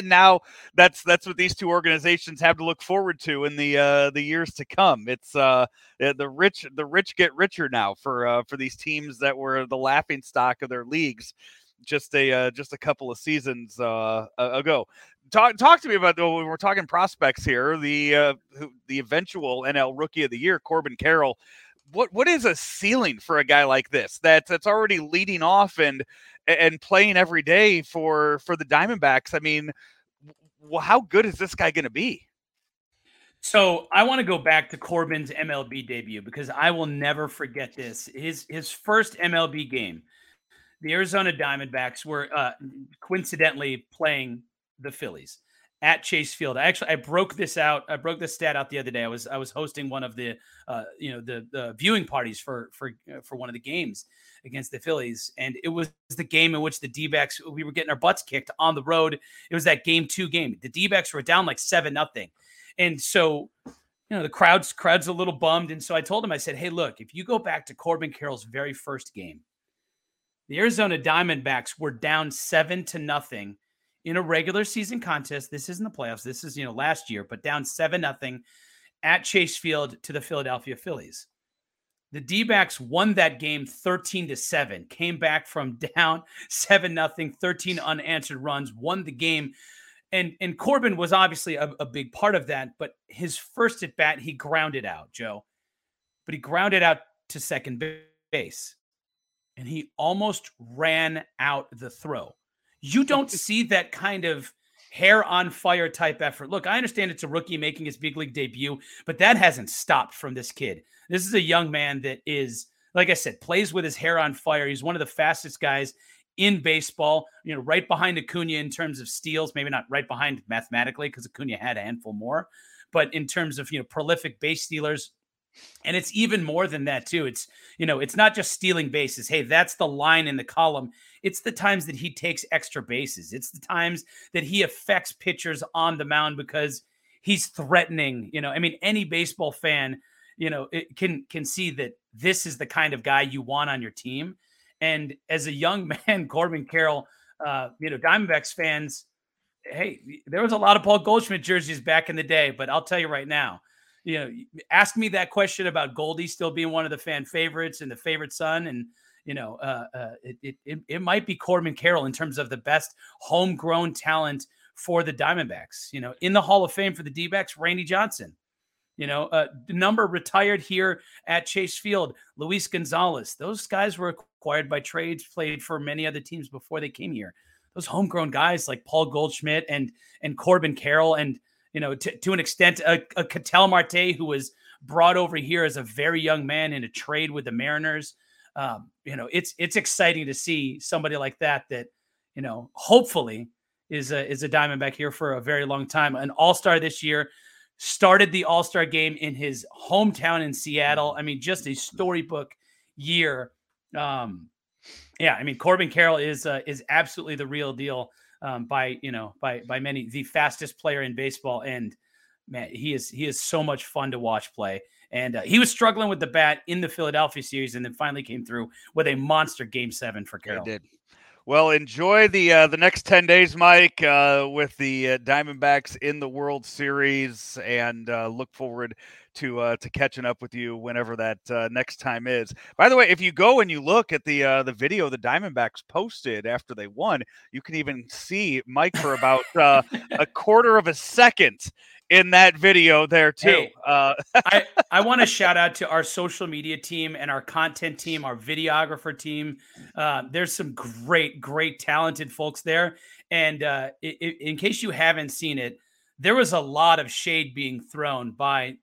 now that's that's what these two organizations have to look forward to in the uh, the years to come. It's uh, the rich the rich get richer now for uh, for these teams that were the laughing stock of their leagues just a uh, just a couple of seasons uh, ago. Talk talk to me about when we're talking prospects here. The uh, the eventual NL Rookie of the Year, Corbin Carroll what what is a ceiling for a guy like this that's that's already leading off and and playing every day for for the Diamondbacks? I mean, well, how good is this guy going to be? So I want to go back to Corbin's MLB debut because I will never forget this. His his first MLB game, the Arizona Diamondbacks were uh, coincidentally playing the Phillies at Chase Field. I actually I broke this out. I broke this stat out the other day. I was I was hosting one of the uh, you know the the viewing parties for for uh, for one of the games against the Phillies, and it was the game in which the D-backs we were getting our butts kicked on the road. It was that game two game. The D-backs were down like seven nothing, and so. You know the crowd's crowd's a little bummed, and so I told him. I said, "Hey, look, if you go back to Corbin Carroll's very first game, the Arizona Diamondbacks were down seven to nothing in a regular season contest. This isn't the playoffs. This is, you know, last year, but down 7 nothing at Chase Field to the Philadelphia Phillies. The D backs won that game 13 to 7, came back from [laughs] down 7 nothing, 13 unanswered runs, won the game. And, and Corbin was obviously a, a big part of that, but his first at bat, he grounded out, Joe. But he grounded out to second base and he almost ran out the throw. You don't see that kind of hair on fire type effort. Look, I understand it's a rookie making his big league debut, but that hasn't stopped from this kid. This is a young man that is, like I said, plays with his hair on fire. He's one of the fastest guys in baseball, you know, right behind Acuna in terms of steals, maybe not right behind mathematically because Acuna had a handful more, but in terms of, you know, prolific base stealers. And it's even more than that, too. It's, you know, it's not just stealing bases. Hey, that's the line in the column. It's the times that he takes extra bases. It's the times that he affects pitchers on the mound because he's threatening. You know, I mean, any baseball fan you know, it can can see that this is the kind of guy you want on your team. And as a young [laughs] man, Corbin Carroll, uh, you know, Diamondbacks fans, hey, there was a lot of Paul Goldschmidt jerseys back in the day, but I'll tell you right now, you know, ask me that question about Goldie still being one of the fan favorites and the favorite son, and you know, uh, uh, it, it it might be Corbin Carroll in terms of the best homegrown talent for the Diamondbacks. You know, in the Hall of Fame for the D-backs, Randy Johnson. You know, uh, number retired here at Chase Field, Luis Gonzalez. Those guys were acquired by trades, played for many other teams before they came here. Those homegrown guys like Paul Goldschmidt and and Corbin Carroll, and you know, to, to an extent, a, a Ketel Marte who was brought over here as a very young man in a trade with the Mariners. Um, you know, it's it's exciting to see somebody like that that you know, hopefully is a is a Diamondback here for a very long time. An All Star this year started the All Star game in his hometown in Seattle. I mean, just a storybook year. Um, yeah, I mean, Corbin Carroll is uh, is absolutely the real deal um, by you know by by many the fastest player in baseball, and man, he is he is so much fun to watch play. And uh, he was struggling with the bat in the Philadelphia series, and then finally came through with a monster Game Seven for Carroll. He did. Well, enjoy the uh, the next ten days, Mike, uh, with the uh, Diamondbacks in the World Series, and uh, look forward to uh, to catching up with you whenever that uh, next time is. By the way, if you go and you look at the the video the Diamondbacks posted after they won, you can even see Mike for about a quarter of a second in that video there too. Hey, uh, I [laughs] I want to shout out to our social media team and our content team, our videographer team. Uh, there's some great, great, talented folks there. And uh, it, in case you haven't seen it, there was a lot of shade being thrown by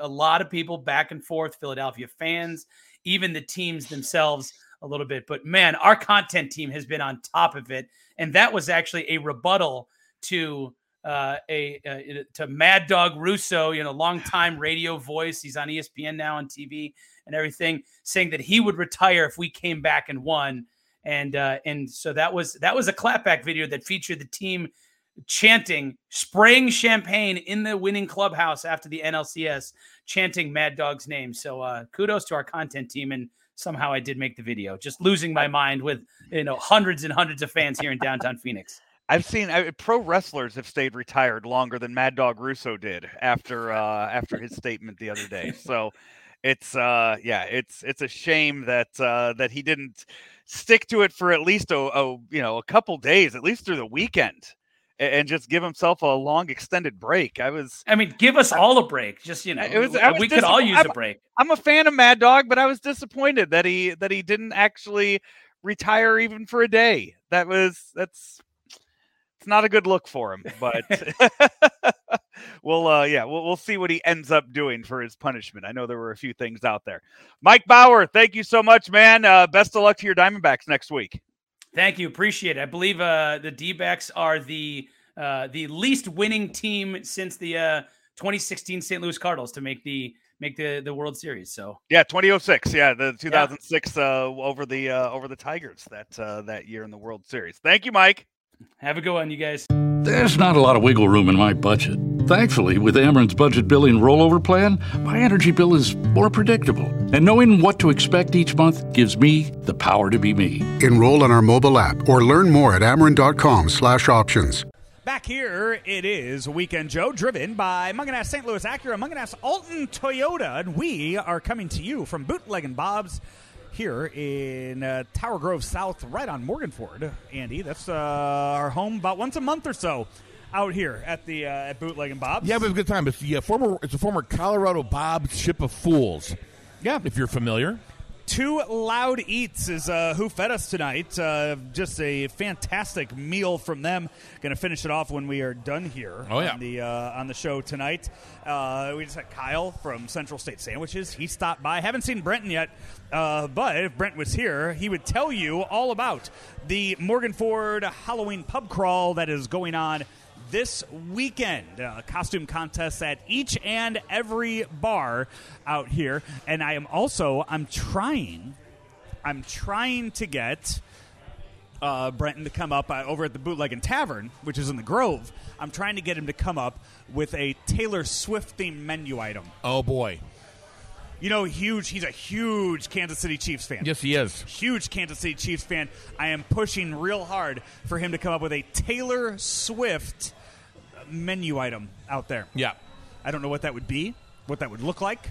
a lot of people back and forth, Philadelphia fans, even the teams themselves a little bit. But man, our content team has been on top of it, and that was actually a rebuttal to uh, a, a, to Mad Dog Russo, you know, longtime radio voice. He's on ESPN now on TV and everything, saying that he would retire if we came back and won. And uh, and so that was that was a clapback video that featured the team chanting, spraying champagne in the winning clubhouse after the NLCS, chanting Mad Dog's name. So uh, kudos to our content team and somehow I did make the video. Just losing my mind with you know hundreds and hundreds of fans here in downtown [laughs] Phoenix. I've seen I, pro wrestlers have stayed retired longer than Mad Dog Russo did after uh, after his statement the other day. So it's uh, yeah, it's it's a shame that uh, that he didn't stick to it for at least a, a you know a couple days, at least through the weekend, and, just give himself a long extended break. I was, I mean, give us all a break. Just you know, was we could all use I'm, a break. I'm a fan of Mad Dog, but I was disappointed that he that he didn't actually retire even for a day. That was that's it's not a good look for him, but [laughs] [laughs] we'll uh, yeah, we'll we'll see what he ends up doing for his punishment. I know there were a few things out there. Mike Bauer, thank you so much, man. Uh, best of luck to your Diamondbacks next week. Thank you, appreciate it. I believe uh, the D-backs are the uh, the least winning team since the uh, 2016 St. Louis Cardinals to make the make the the World Series. So yeah, 2006. Yeah, the 2006 yeah. Uh, over the uh, over the Tigers that uh, that year in the World Series. Thank you, Mike. Have a good one, you guys. There's not a lot of wiggle room in my budget. Thankfully, with Ameren's budget billing rollover plan, my energy bill is more predictable. And knowing what to expect each month gives me the power to be me. Enroll in our mobile app or learn more at ameren.com slash options. Back here, it is Weekend Joe, driven by Mungenast St. Louis Acura, Mungenast Alton Toyota, and we are coming to you from Bootleg and Bob's here in uh, Tower Grove South, right on Morganford. Andy, that's uh, our home about once a month or so out here at the uh, at Bootleg and Bob's. Yeah, but it's a good time. It's the uh, former. It's a former Colorado Bob's Ship of Fools. Yeah, if you're familiar. Two Loud Eats is uh, who fed us tonight. Uh, just a fantastic meal from them. Going to finish it off when we are done here. Oh, yeah. on the uh, on the show tonight. Uh, we just had Kyle from Central State Sandwiches. He stopped by. Haven't seen Brenton yet, uh, but if Brent was here, he would tell you all about the Morganford Halloween pub crawl that is going on this weekend. Uh, costume contests at each and every bar out here, and I am also I'm trying, I'm trying to get. Uh, Brenton to come up uh, over at the Bootleg and Tavern, which is in the Grove. I'm trying to get him to come up with a Taylor Swift themed menu item. Oh boy, You know, huge. He's a huge Kansas City Chiefs fan. yes, he is. Huge Kansas City Chiefs fan. I am pushing real hard for him to come up with a Taylor Swift menu item out there. Yeah, I don't know what that would be, what that would look like,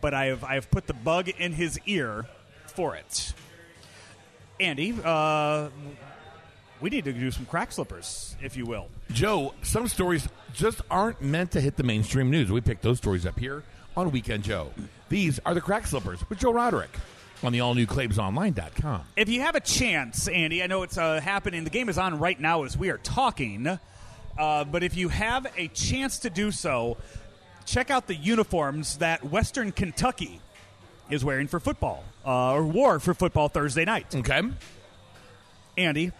but I have I have put the bug in his ear for it. Andy, uh, we need to do some crack slippers, if you will. Joe. Some stories just aren't meant to hit the mainstream news. We picked those stories up here on Weekend Joe. These are the Crack Slippers with Joe Roderick on the all new ClavesOnline.com. If you have a chance, Andy, I know it's uh, happening. The game is on right now as we are talking. Uh, but if you have a chance to do so, check out the uniforms that Western Kentucky is wearing for football, uh, or wore for football Thursday night. Okay. Andy,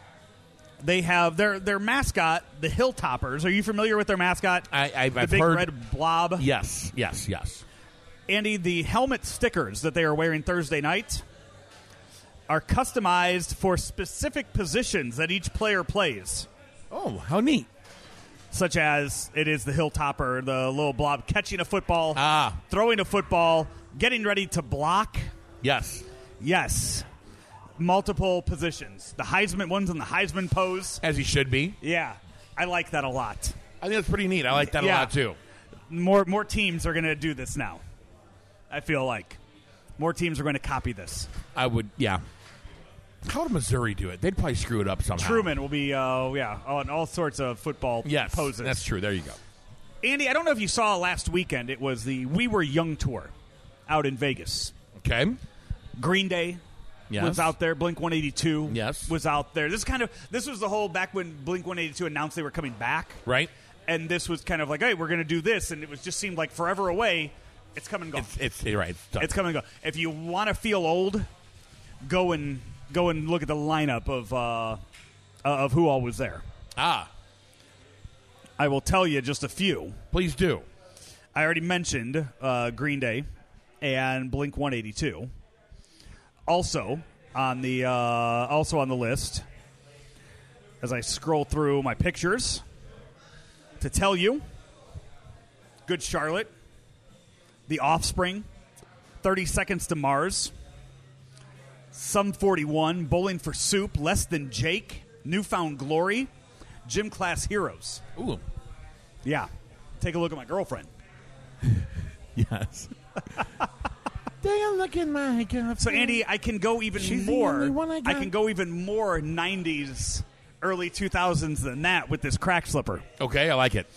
they have their their mascot, the Hilltoppers. Are you familiar with their mascot? I, I've, the I've big heard. red blob. Yes, yes, yes. Andy, the helmet stickers that they are wearing Thursday night are customized for specific positions that each player plays, Oh, how neat! Such as it is the Hilltopper, the little blob catching a football, Ah, throwing a football, getting ready to block. yes. Yes. Multiple positions. The Heisman one's in the Heisman pose. As he should be. Yeah. I like that a lot. I think that's pretty neat. I like that Yeah. a lot too. More more teams are going to do this now. I feel like more teams are going to copy this. I would, yeah. How would Missouri do it? They'd probably screw it up somehow. Truman will be, uh, yeah, on all sorts of football Yes, poses. that's true. There you go. Andy, I don't know if you saw last weekend. It was the We Were Young tour out in Vegas. Okay. Green Day Yes. was out there. Blink One Eighty Two Yes. was out there. This kind of this was the whole back when Blink One Eighty Two announced they were coming back, Right. and this was kind of like, hey, we're going to do this, and it was just seemed like forever away. It's coming and gone. It's it's right. It's. It's coming and go. If you want to feel old, go and go and look at the lineup of uh, of who all was there. ah. I will tell you just a few. Please do. I already mentioned uh, Green Day and Blink 182. Also on the uh, also on the list, as I scroll through my pictures, to tell you, Good Charlotte, The Offspring, Thirty Seconds to Mars, Sum 41, Bowling for Soup, Less Than Jake, New Found Glory, Gym Class Heroes. Ooh. Yeah, take a look at my girlfriend. [laughs] Yes. [laughs] Take a look at my girlfriend. So Andy, I can go even She's more. only one I I, can go even more '90s, early 2000s than that with this crack slipper. Okay, I like it.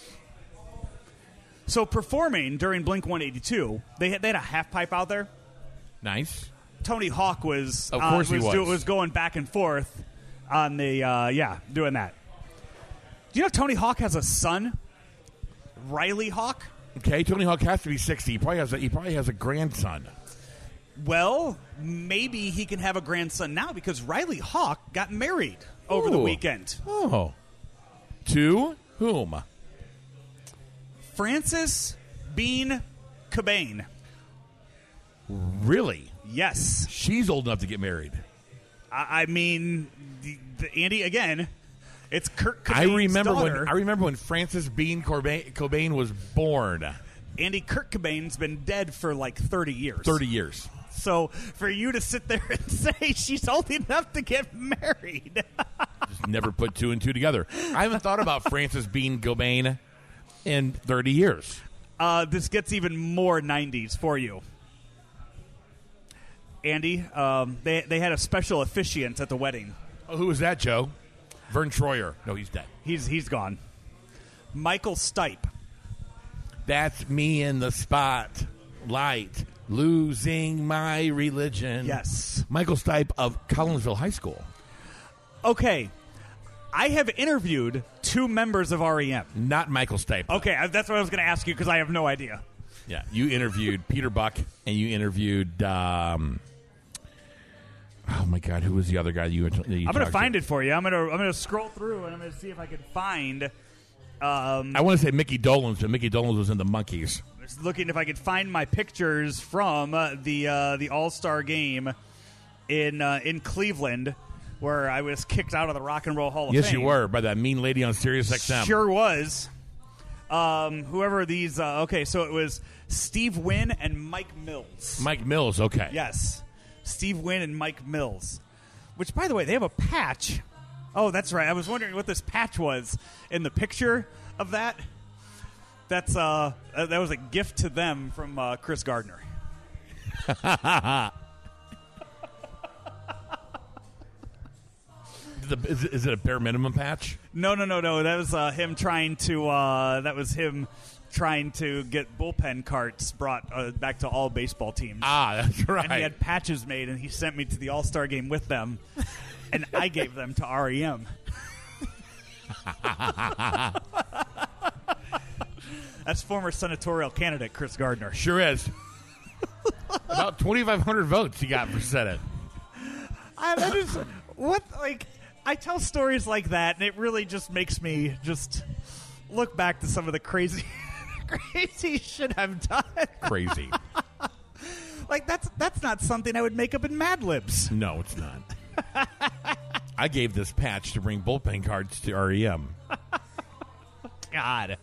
So performing during Blink 182, they had they had a half pipe out there. Nice. Tony Hawk was Of uh, course he was, do- was. was going back and forth on the uh, yeah doing that. Do you know Tony Hawk has a son, Riley Hawk? Okay, Tony Hawk has to be sixty. He probably has a, he probably has a grandson. Well, maybe he can have a grandson now because Riley Hawk got married over the weekend. Oh. To whom? Frances Bean Cobain. Really? Yes. She's old enough to get married. I, I mean, the, the Andy again. It's Kurt. Cobain's I remember daughter. when I remember when Frances Bean Cobain, Cobain was born. Andy Kurt Cobain's been dead for like 30 years. 30 years. So for you to sit there [laughs] and say she's old enough to get married. [laughs] Just never put two and two together. I haven't thought about Frances Bean Cobain in 30 years. Uh, this gets even more 90s for you. Andy, um, they, they had a special officiant at the wedding. Oh, who was that, Joe? Verne Troyer. No, he's dead. He's he's gone. Michael Stipe. That's me in the spotlight, losing my religion. Yes. Michael Stipe of Collinsville High School. Okay, I have interviewed two members of REM. Not Michael Stipe. though. Okay, I- that's what I was going to ask you because I have no idea. Yeah, you interviewed Peter Buck and you interviewed. Um, oh my God, who was the other guy you? that you I'm going to talked find it for you. I'm going to I'm going to scroll through and I'm going to see if I can find. Um, I want to say Mickey Dolenz, but Mickey Dolenz was in the Monkees. just looking if I could find my pictures from uh, the uh, the All Star game in uh, in Cleveland, where I was kicked out of the Rock and Roll Hall of Yes, Fame. you were by that mean lady on Sirius XM. Sure was. Um, whoever these. Uh, okay, so it was Steve Wynn and Mike Mills. Mike Mills. Okay. Yes, Steve Wynn and Mike Mills. Which, by the way, they have a patch. Oh, that's right. I was wondering what this patch was in the picture of that. That's uh, uh, that was a gift to them from uh, Chris Gardner. The- [laughs] is, it- is it a bare minimum patch? No, no, no, no. That was uh, him trying to. Uh, that was him trying to get bullpen carts brought uh, back to all baseball teams. Ah, [laughs] that's right. And he had patches made, and he sent me to the All Star game with them, [laughs] and I gave them to REM. [laughs] That's former senatorial candidate Chris Gardner. Sure is. About 2,500 votes he got for Senate. I, I just what like I tell stories like that, and it really just makes me just look back to some of the crazy, crazy [laughs] shit I've done. Crazy. [laughs] Like that's that's not something I would make up in Mad Libs. No, it's not. I gave this patch to bring bullpen cards to REM. [laughs] God.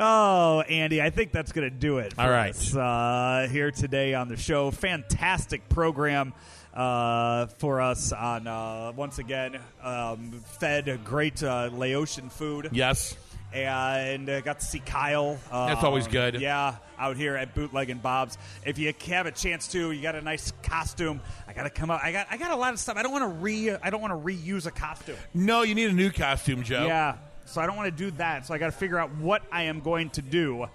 Oh, Andy, I think that's going to do it. for All right. us, uh, here today on the show, fantastic program uh, for us on uh, once again um, fed great uh, Laotian food. Yes. And uh, got to see Kyle. Uh, That's always good. Yeah, out here at Bootleg and Bob's. If you have a chance to, you got a nice costume. I got to come out. I got I got a lot of stuff. I don't want to re. I don't want to reuse a costume. No, you need a new costume, Joe. Yeah, so I don't want to do that. So I got to figure out what I am going to do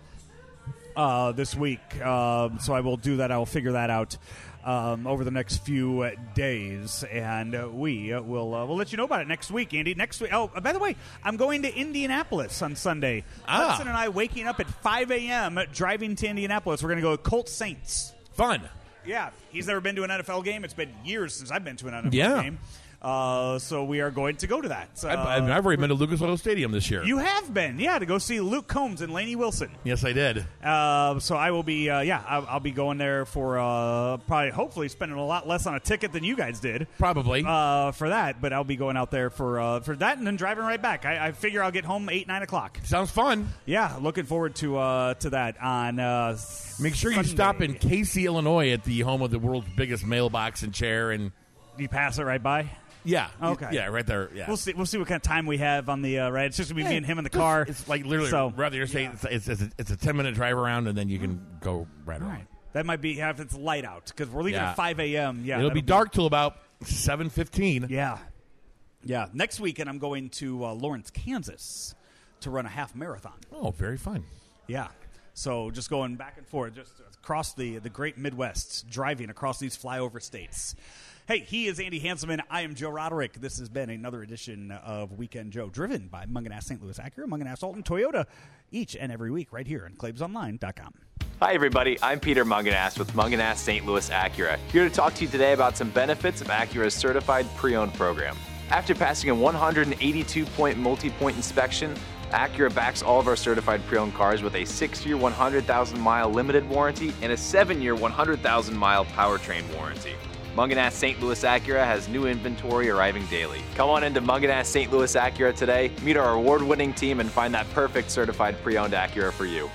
uh, this week. Um, so I will do that. I will figure that out um, over the next few days, and uh, we will uh, we'll let you know about it next week, Andy. Next week. Oh, by the way, I'm going to Indianapolis on Sunday. Ah. Hudson and I waking up at 5 a.m. driving to Indianapolis. We're going to go to Colt Saints. Fun. Yeah, he's never been to an NFL game. It's been years since I've been to an NFL Yeah. game. Uh, so we are going to go to that. So, I've, I've already been to Lucas Oil Stadium this year. you have been, yeah, to go see Luke Combs and Lainey Wilson. yes, I did. Uh, so I will be, uh, yeah, I'll, I'll be going there for uh, probably, hopefully, spending a lot less on a ticket than you guys did Probably. uh, for that. But I'll be going out there for uh, for that and then driving right back. I, I figure I'll get home eight nine o'clock. Sounds fun. Yeah, looking forward to uh, to that on. Uh, Make sure you stop in Casey, Illinois, at the home of the world's biggest mailbox and chair. And You pass it right by. Yeah, Okay. yeah, right there. Yeah, We'll see. We'll see what kind of time we have on the uh, right. It's just gonna be me and him in the car. It's like literally So- rather you say it's, it's, it's, a, it's a ten minute drive around, and then you can go right around. Right. That might be yeah, if it's light out because we're leaving Yeah. at five a.m. Yeah, It'll be that'll dark till about seven fifteen. Yeah, yeah. Next weekend, I'm going to uh, Lawrence, Kansas, to run a half marathon. Oh, very fun. Yeah. So just going back and forth, just across the the great Midwest, driving across these flyover states. Hey, he is Andy Hanselman. I am Joe Roderick. This has been another edition of Weekend Joe, driven by Mungenast St. Louis Acura, Mungenast Alton Toyota, each and every week right here on ClavesOnline.com. Hi, everybody. I'm Peter Mungenast with Mungenast St. Louis Acura, here to talk to you today about some benefits of Acura's certified pre owned program. After passing a 182 point multi point inspection, Acura backs all of our certified pre owned cars with a 6 year, 100,000 mile limited warranty and a 7 year, 100,000 mile powertrain warranty. Mungenast St. Louis Acura has new inventory arriving daily. Come on into Mungenast St. Louis Acura today, meet our award winning team, and find that perfect certified pre owned Acura for you.